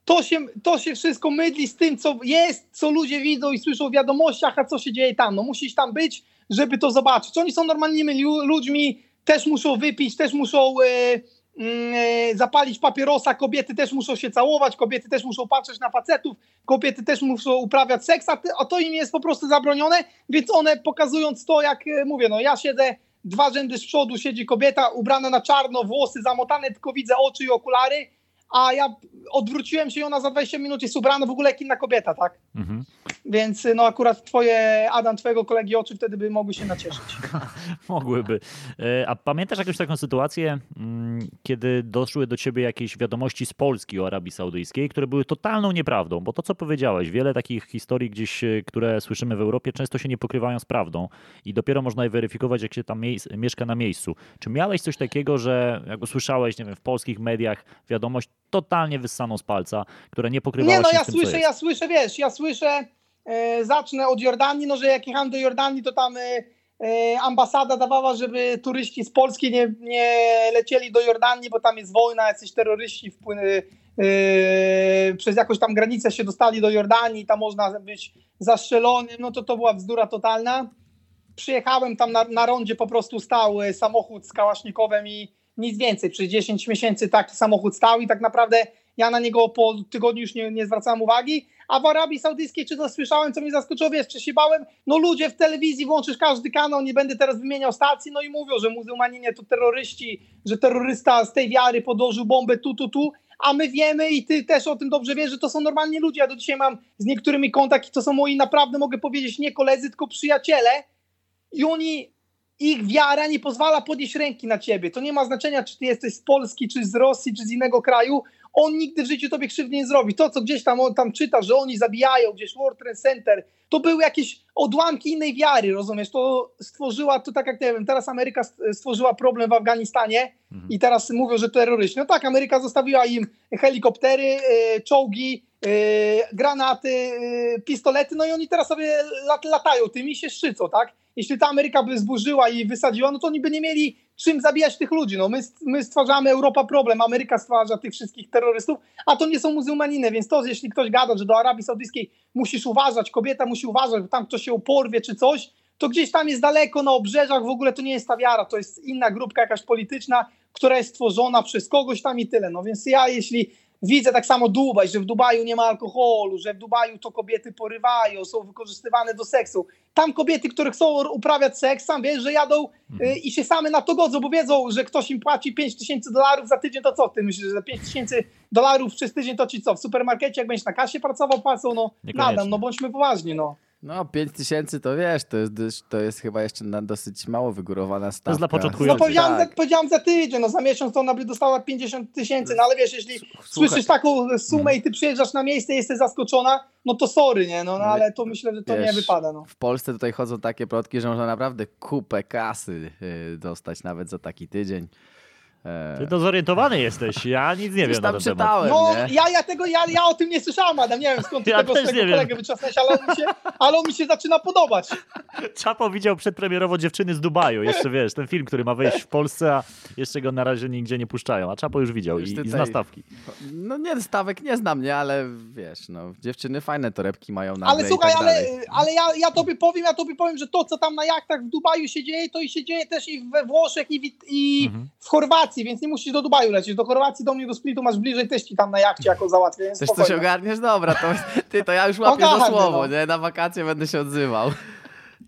to się, to się wszystko mydli z tym, co jest, co ludzie widzą i słyszą w wiadomościach, a co się dzieje tam. No musisz tam być, żeby to zobaczyć. Oni są normalnymi ludźmi, też muszą wypić, też muszą e, mm, e, zapalić papierosa, kobiety też muszą się całować, kobiety też muszą patrzeć na facetów, kobiety też muszą uprawiać seks, a, a to im jest po prostu zabronione, więc one pokazując to, jak e, mówię, no ja siedzę dwa rzędy z przodu, siedzi kobieta ubrana na czarno, włosy zamotane, tylko widzę oczy i okulary, a ja odwróciłem się i ona za 20 minut jest ubrana w ogóle jak inna kobieta, tak? Mhm. Więc no akurat twoje, Adam, twojego kolegi oczy wtedy by mogły się nacieszyć. Mogłyby. E, a pamiętasz jakąś taką sytuację, mm, kiedy doszły do ciebie jakieś wiadomości z Polski o Arabii Saudyjskiej, które były totalną nieprawdą? Bo to, co powiedziałeś, wiele takich historii gdzieś, e, które słyszymy w Europie, często się nie pokrywają z prawdą i dopiero można je weryfikować, jak się tam mieszka na miejscu. Czy miałeś coś takiego, że jak usłyszałeś, nie wiem, w polskich mediach wiadomość totalnie wyssaną z palca, która nie pokrywała nie, no, się ja tym, słyszę, ja słyszę, wiesz, ja słyszę E, zacznę od Jordanii, no że jak jechałem do Jordanii, to tam e, e, ambasada dawała, żeby turyści z Polski nie, nie lecieli do Jordanii, bo tam jest wojna, jacyś terroryści wpłyny, yy, przez jakąś tam granicę się dostali do Jordanii, tam można być zastrzelonym, no to to była bzdura totalna. Przyjechałem tam na, na rondzie, po prostu stał samochód z kałasznikowem i nic więcej. Przez 10 miesięcy taki samochód stał i tak naprawdę ja na niego po tygodniu już nie, nie zwracałem uwagi. A w Arabii Saudyjskiej, czy to słyszałem, co mnie zaskoczyło, wiesz, czy się bałem, no ludzie w telewizji, włączysz każdy kanał, nie będę teraz wymieniał stacji, no i mówią, że muzułmaninie to terroryści, że terrorysta z tej wiary podłożył bombę tu, tu, tu, a my wiemy i ty też o tym dobrze wiesz, że to są normalni ludzie. Ja do dzisiaj mam z niektórymi kontakt i to są moi naprawdę, mogę powiedzieć, nie koledzy, tylko przyjaciele i oni ich wiara nie pozwala podnieść ręki na ciebie. To nie ma znaczenia, czy ty jesteś z Polski, czy z Rosji, czy z innego kraju. On nigdy w życiu tobie krzywdy nie zrobi. To, co gdzieś tam on tam czyta, że oni zabijają, gdzieś World Trade Center, to były jakieś odłamki innej wiary, rozumiesz? To stworzyła, to tak jak nie wiem, teraz Ameryka stworzyła problem w Afganistanie mhm. i teraz mówią, że terroryści. No tak, Ameryka zostawiła im helikoptery, e, czołgi, e, granaty, e, pistolety, no i oni teraz sobie lat, latają tymi i się szczycą, tak? jeśli ta Ameryka by zburzyła i wysadziła, no to oni by nie mieli czym zabijać tych ludzi. No my, my stwarzamy Europa problem, Ameryka stwarza tych wszystkich terrorystów, a to nie są muzułmaniny, więc to jeśli ktoś gada, że do Arabii Saudyjskiej musisz uważać, kobieta musi uważać, bo tam ktoś się uporwie czy coś, to gdzieś tam jest daleko na obrzeżach, w ogóle to nie jest ta wiara, to jest inna grupka jakaś polityczna, która jest stworzona przez kogoś tam i tyle. No więc ja jeśli Widzę tak samo Dubaj, że w Dubaju nie ma alkoholu, że w Dubaju to kobiety porywają, są wykorzystywane do seksu. Tam kobiety, które chcą uprawiać seks, sam wiesz, że jadą y, mhm. i się same na to godzą, bo wiedzą, że ktoś im płaci 5 tysięcy dolarów za tydzień, to co ty myślisz, że 5 tysięcy dolarów przez tydzień to ci co? W supermarkecie, jak będziesz na kasie pracował, płacą, no nadam, no bądźmy poważni, no. No, 5 tysięcy to wiesz, to jest, to jest chyba jeszcze na dosyć mało wygórowana stawka. To jest dla początkujących. No powiedziałem, tak. za, powiedziałem za tydzień, no za miesiąc to ona by dostała 50 tysięcy, no ale wiesz, jeśli Słuchaj. słyszysz taką sumę i ty przyjeżdżasz na miejsce i jesteś zaskoczona, no to sorry, nie, no, no ale to myślę, że to wiesz, nie wypada, no. W Polsce tutaj chodzą takie plotki, że można naprawdę kupę kasy y, dostać nawet za taki tydzień. Ty to zorientowany jesteś, ja nic nie wiem na ten czytałem, temat. No, ja, ja, tego, ja, ja o tym nie słyszałem, Adam, nie wiem skąd ty ja tego, tego kolegę wyczasnąłeś, ale on, mi się, ale on mi się zaczyna podobać. Czapo widział przedpremierowo Dziewczyny z Dubaju, jeszcze wiesz, ten film, który ma wyjść w Polsce, a jeszcze go na razie nigdzie nie puszczają, a Czapo już widział i, i zna stawki. No nie, stawek nie znam, nie, ale wiesz, no, dziewczyny fajne torebki mają na Ale słuchaj, tak ale, ale ja, ja tobie powiem, ja tobie powiem, że to, co tam na jachtach w Dubaju się dzieje, to i się dzieje też i we Włoszech, i w, i mhm. w Chorwacji, więc nie musisz do Dubaju lecisz, do Chorwacji, do mnie do Splitu masz bliżej, też ci tam na jachcie jako załatwię. Też coś ogarniesz? Dobra, to ty, to ja już łapię za słowo, no. nie? Na wakacje będę się odzywał.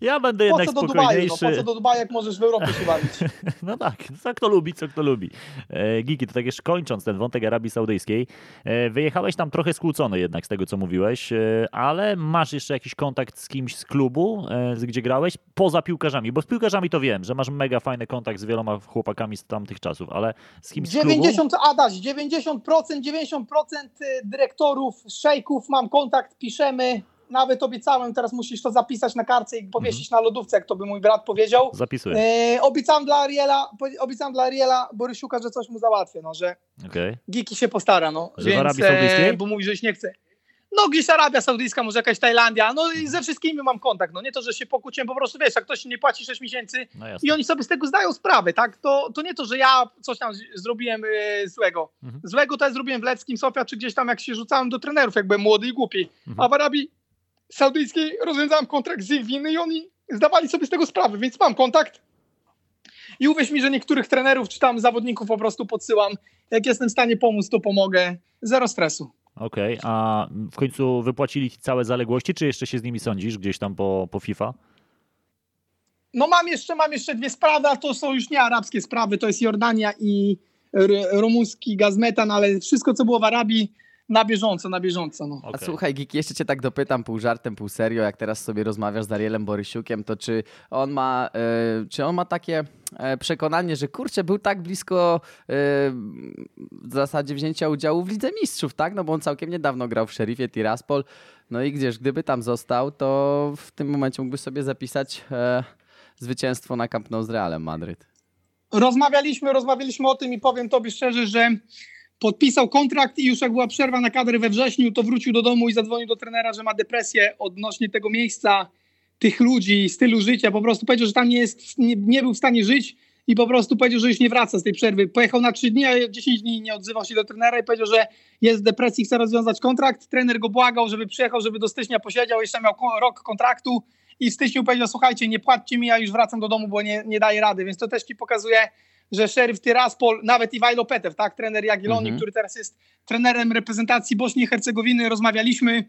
Ja będę jednak po co do Dubaju, no, po co do Dubaju, jak możesz w Europie się bawić? no tak, co kto lubi, co kto lubi. E, Giki, to tak jeszcze kończąc ten wątek Arabii Saudyjskiej, e, wyjechałeś tam trochę skłócony jednak z tego, co mówiłeś, e, ale masz jeszcze jakiś kontakt z kimś z klubu, gdzie grałeś, poza piłkarzami, bo z piłkarzami to wiem, że masz mega fajny kontakt z wieloma chłopakami z tamtych czasów, ale z kimś 90, z klubu? Adaś, 90%, 90% dyrektorów, szejków mam kontakt, piszemy, nawet obiecałem, teraz musisz to zapisać na kartce i powiesić mhm. na lodówce, jak to by mój brat powiedział. Zapisuję. E, obiecałem dla Ariela, obiecałem dla Ariela Borysiuka, że coś mu załatwię, no, że okay. Giki się postara, no. Że Więc, w Arabii Saudyjskiej? E, bo mówi, że już nie chce. No gdzieś Arabia Saudyjska, może jakaś Tajlandia, no i ze wszystkimi mam kontakt, no nie to, że się pokłóciłem, po prostu wiesz, jak ktoś nie płaci 6 miesięcy no i oni sobie z tego zdają sprawę, tak, to, to nie to, że ja coś tam zrobiłem y, złego. Mhm. Złego to ja zrobiłem w Leckim Sofia, czy gdzieś tam jak się rzucałem do trenerów, jak byłem młody i głupi, mhm. a w Arabii Saudyjskiej rozwiązałem kontrakt z ich winy i oni zdawali sobie z tego sprawę, więc mam kontakt. I uwierz mi, że niektórych trenerów czy tam zawodników po prostu podsyłam. Jak jestem w stanie pomóc, to pomogę. Zero stresu. Okej, okay. a w końcu wypłacili całe zaległości, czy jeszcze się z nimi sądzisz gdzieś tam po, po FIFA? No mam jeszcze, mam jeszcze dwie sprawy, a to są już nie arabskie sprawy, to jest Jordania i rumuński gazmetan, ale wszystko co było w Arabii na bieżąco, na bieżąco. No. Okay. A słuchaj, Giki, jeszcze cię tak dopytam pół żartem, pół serio, jak teraz sobie rozmawiasz z Arielem Borysiukiem, to czy on ma, e, czy on ma takie e, przekonanie, że kurczę, był tak blisko e, w zasadzie wzięcia udziału w Lidze Mistrzów, tak? No bo on całkiem niedawno grał w Sheriffie Tiraspol, no i gdzieś, gdyby tam został, to w tym momencie mógłby sobie zapisać zwycięstwo na Camp Nou z Realem Madryt. Rozmawialiśmy, rozmawialiśmy o tym i powiem tobie szczerze, że podpisał kontrakt i już jak była przerwa na kadry we wrześniu, to wrócił do domu i zadzwonił do trenera, że ma depresję odnośnie tego miejsca, tych ludzi, stylu życia. Po prostu powiedział, że tam nie, jest, nie, nie był w stanie żyć i po prostu powiedział, że już nie wraca z tej przerwy. Pojechał na 3 dni, a 10 dni nie odzywał się do trenera i powiedział, że jest w depresji, chce rozwiązać kontrakt. Trener go błagał, żeby przyjechał, żeby do stycznia posiedział, jeszcze miał rok kontraktu i w styczniu powiedział, słuchajcie, nie płaccie mi, ja już wracam do domu, bo nie, nie daję rady, więc to też ci pokazuje, że szeryf Tyraspol, nawet Iwajlo Petew, tak, trener Jagiellonii, Mhm. który teraz jest trenerem reprezentacji Bośni i Hercegowiny, rozmawialiśmy,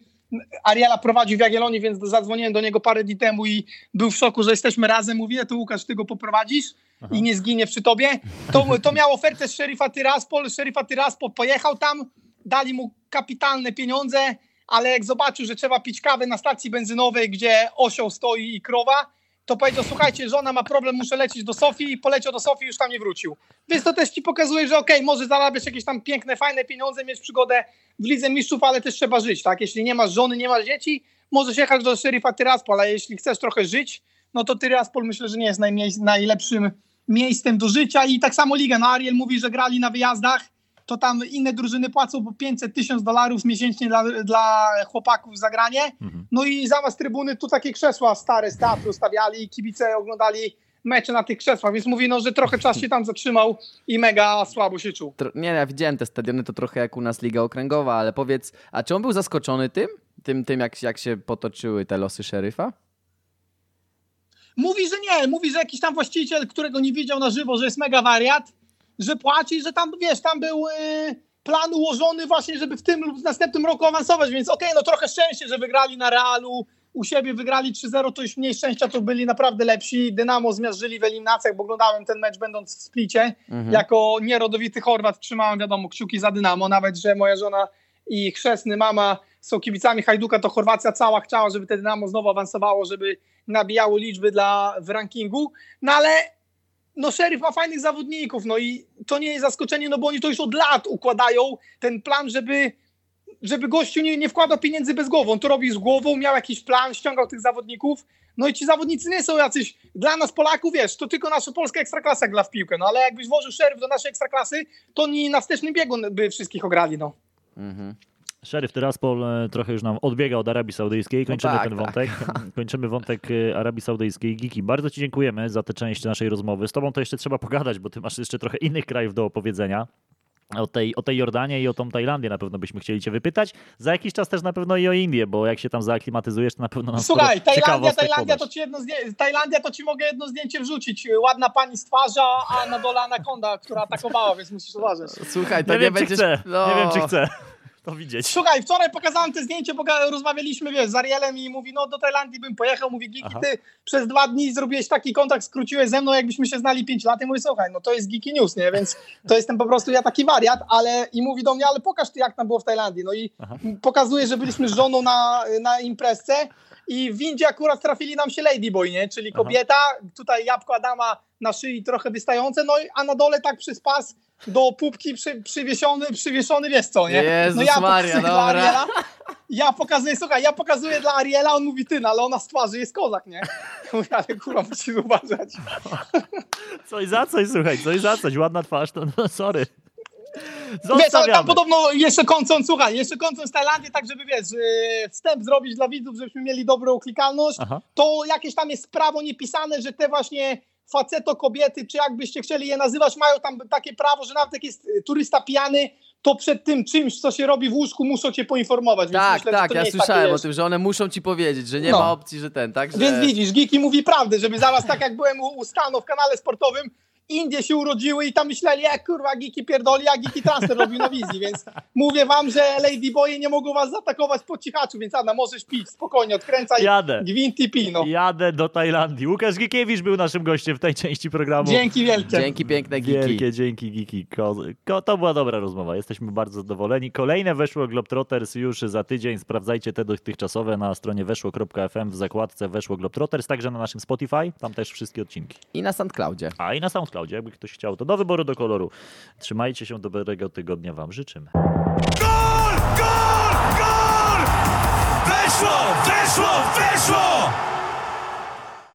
Ariela prowadził w Jagiellonii, więc zadzwoniłem do niego parę dni temu i był w szoku, że jesteśmy razem. Mówię, to Łukasz, ty go poprowadzisz i nie zginie przy tobie. To, to miał ofertę z szeryfa Tyraspol. Szeryfa Tyraspol pojechał tam, dali mu kapitalne pieniądze, ale jak zobaczył, że trzeba pić kawę na stacji benzynowej, gdzie osioł stoi i krowa, to powiedział, słuchajcie, żona ma problem, muszę lecieć do Sofii i poleciał do Sofii już tam nie wrócił. Więc to też ci pokazuje, że okej, może zarabiać jakieś tam piękne, fajne pieniądze, mieć przygodę w Lidze Mistrzów, ale też trzeba żyć, tak? Jeśli nie masz żony, nie masz dzieci, możesz jechać do szeryfa Tyraspol, ale jeśli chcesz trochę żyć, no to Tyraspol myślę, że nie jest najlepszym miejscem do życia i tak samo Liga. No Ariel mówi, że grali na wyjazdach, to tam inne drużyny płacą po 500 tysiąc dolarów miesięcznie dla, dla chłopaków za granie. Mhm. No i zamiast trybuny tu takie krzesła stare z teatru stawiali i kibice oglądali mecze na tych krzesłach, więc mówi, no, że trochę czas się tam zatrzymał i mega słabo się czuł. Nie, ja widziałem te stadiony, to trochę jak u nas Liga Okręgowa, ale powiedz, a czy on był zaskoczony tym? Tym, tym jak, jak się potoczyły te losy szeryfa? Mówi, że nie, mówi, że jakiś tam właściciel, którego nie widział na żywo, że jest mega wariat, że płaci, że tam, wiesz, tam był yy, plan ułożony właśnie, żeby w tym lub w następnym roku awansować, więc okej, no trochę szczęście, że wygrali na Realu, u siebie wygrali 3-0, to już mniej szczęścia, to byli naprawdę lepsi. Dynamo zmiażdżyli w eliminacjach, bo oglądałem ten mecz będąc w Splicie. Mhm. Jako nierodowity Chorwat trzymałem, wiadomo, kciuki za Dynamo, nawet, że moja żona i chrzestny mama są kibicami Hajduka, to Chorwacja cała chciała, żeby te Dynamo znowu awansowało, żeby nabijało liczby dla, w rankingu, no ale no Sheriff ma fajnych zawodników, no i to nie jest zaskoczenie, no bo oni to już od lat układają ten plan, żeby żeby gościu nie, nie wkładał pieniędzy bez głowy. On to robi z głową, miał jakiś plan, ściągał tych zawodników. No i ci zawodnicy nie są jacyś, dla nas Polaków, wiesz, to tylko nasza polska ekstraklasa gra w piłkę, no ale jakbyś włożył szeryf do naszej ekstraklasy, to oni na wstecznym biegu by wszystkich ograli, no. Mhm. Szeryf Tyraspol e, trochę już nam odbiega od Arabii Saudyjskiej. Kończymy tak, ten tak. wątek. Kończymy wątek e, Arabii Saudyjskiej. Giki, bardzo Ci dziękujemy za tę część naszej rozmowy. Z Tobą to jeszcze trzeba pogadać, bo Ty masz jeszcze trochę innych krajów do opowiedzenia. O tej, o tej Jordanii i o tą Tajlandię na pewno byśmy chcieli Cię wypytać. Za jakiś czas też na pewno i o Indię, bo jak się tam zaaklimatyzujesz, to na pewno nam Słuchaj, Tajlandia, Tajlandia to, ci jedno zdję- Tajlandia to ci mogę jedno zdjęcie wrzucić. Ładna pani z twarza, a na dole anakonda, która atakowała, więc musisz uważać. Słuchaj, to Nie, nie, wiem, czy będziesz... chcę. No. Nie wiem, czy chcę to widzieć. Słuchaj, wczoraj pokazałem te zdjęcie, bo ga- rozmawialiśmy, wiesz, z Arielem i mówi, no do Tajlandii bym pojechał, mówi, Giki, Aha. ty przez dwa dni zrobiłeś taki kontakt, skróciłeś ze mną, jakbyśmy się znali pięć lat i mówi, słuchaj, no to jest Geeky News, nie, więc to jestem po prostu ja taki wariat, ale i mówi do mnie, ale pokaż ty jak tam było w Tajlandii, no i Aha. pokazuje, że byliśmy z żoną na, na imprezce i w windzie akurat trafili nam się Ladyboy, nie, czyli Aha. kobieta, tutaj jabłko Adama na szyi trochę wystające, no i, a na dole tak przez pas do pupki przy, przywieszony, przywieszony, wiesz co, nie? Jezus no ja Maria, pokazuję dla dobra. Ariela, ja pokazuję, słuchaj, ja pokazuję dla Ariela, on mówi ty, no ale ona z twarzy jest kozak, nie? Mówię, ale kurwa, musisz uważać. Coś za coś, słuchaj, coś za coś. Ładna twarz, to no, sorry. Wiesz, ale tam podobno jeszcze kończą, słuchaj, jeszcze kończą z Tajlandii, tak żeby, wiesz, wstęp zrobić dla widzów, żebyśmy mieli dobrą klikalność, Aha. to jakieś tam jest prawo niepisane, że te właśnie faceto kobiety, czy jakbyście chcieli je nazywać, mają tam takie prawo, że nawet jak jest y, turysta pijany, to przed tym czymś, co się robi w łóżku, muszą cię poinformować. Tak, myślę, tak, ja słyszałem o tym, że one muszą ci powiedzieć, że nie No. ma opcji, że ten, tak? Że... Więc widzisz, Giki mówi prawdę, żeby zaraz tak jak byłem u, u Stano w kanale sportowym, Indie się urodziły i tam myśleli, jak kurwa Giki pierdoli, a Giki transfer robił na wizji, więc mówię wam, że Ladyboye nie mogą was zaatakować po cichaczu, więc Anna, możesz pić, spokojnie, odkręcaj Jadę. gwint i pij, no. Jadę do Tajlandii. Łukasz Gikiewicz był naszym gościem w tej części programu. Dzięki wielkie. Dzięki piękne Giki. Wielkie dzięki, Giki. Ko, ko, to była dobra rozmowa. Jesteśmy bardzo zadowoleni. Kolejne weszło Globetrotters już za tydzień. Sprawdzajcie te dotychczasowe na stronie weszło.fm w zakładce weszło Globetrotters, także na naszym Spotify. Tam też wszystkie odcinki. I na SoundCloudzie. A i na SoundCloudzie, jakby ktoś chciał, to do wyboru do koloru. Trzymajcie się, dobrego tygodnia Wam życzymy. Gol! Gol! Gol! Weszło! Weszło! Weszło!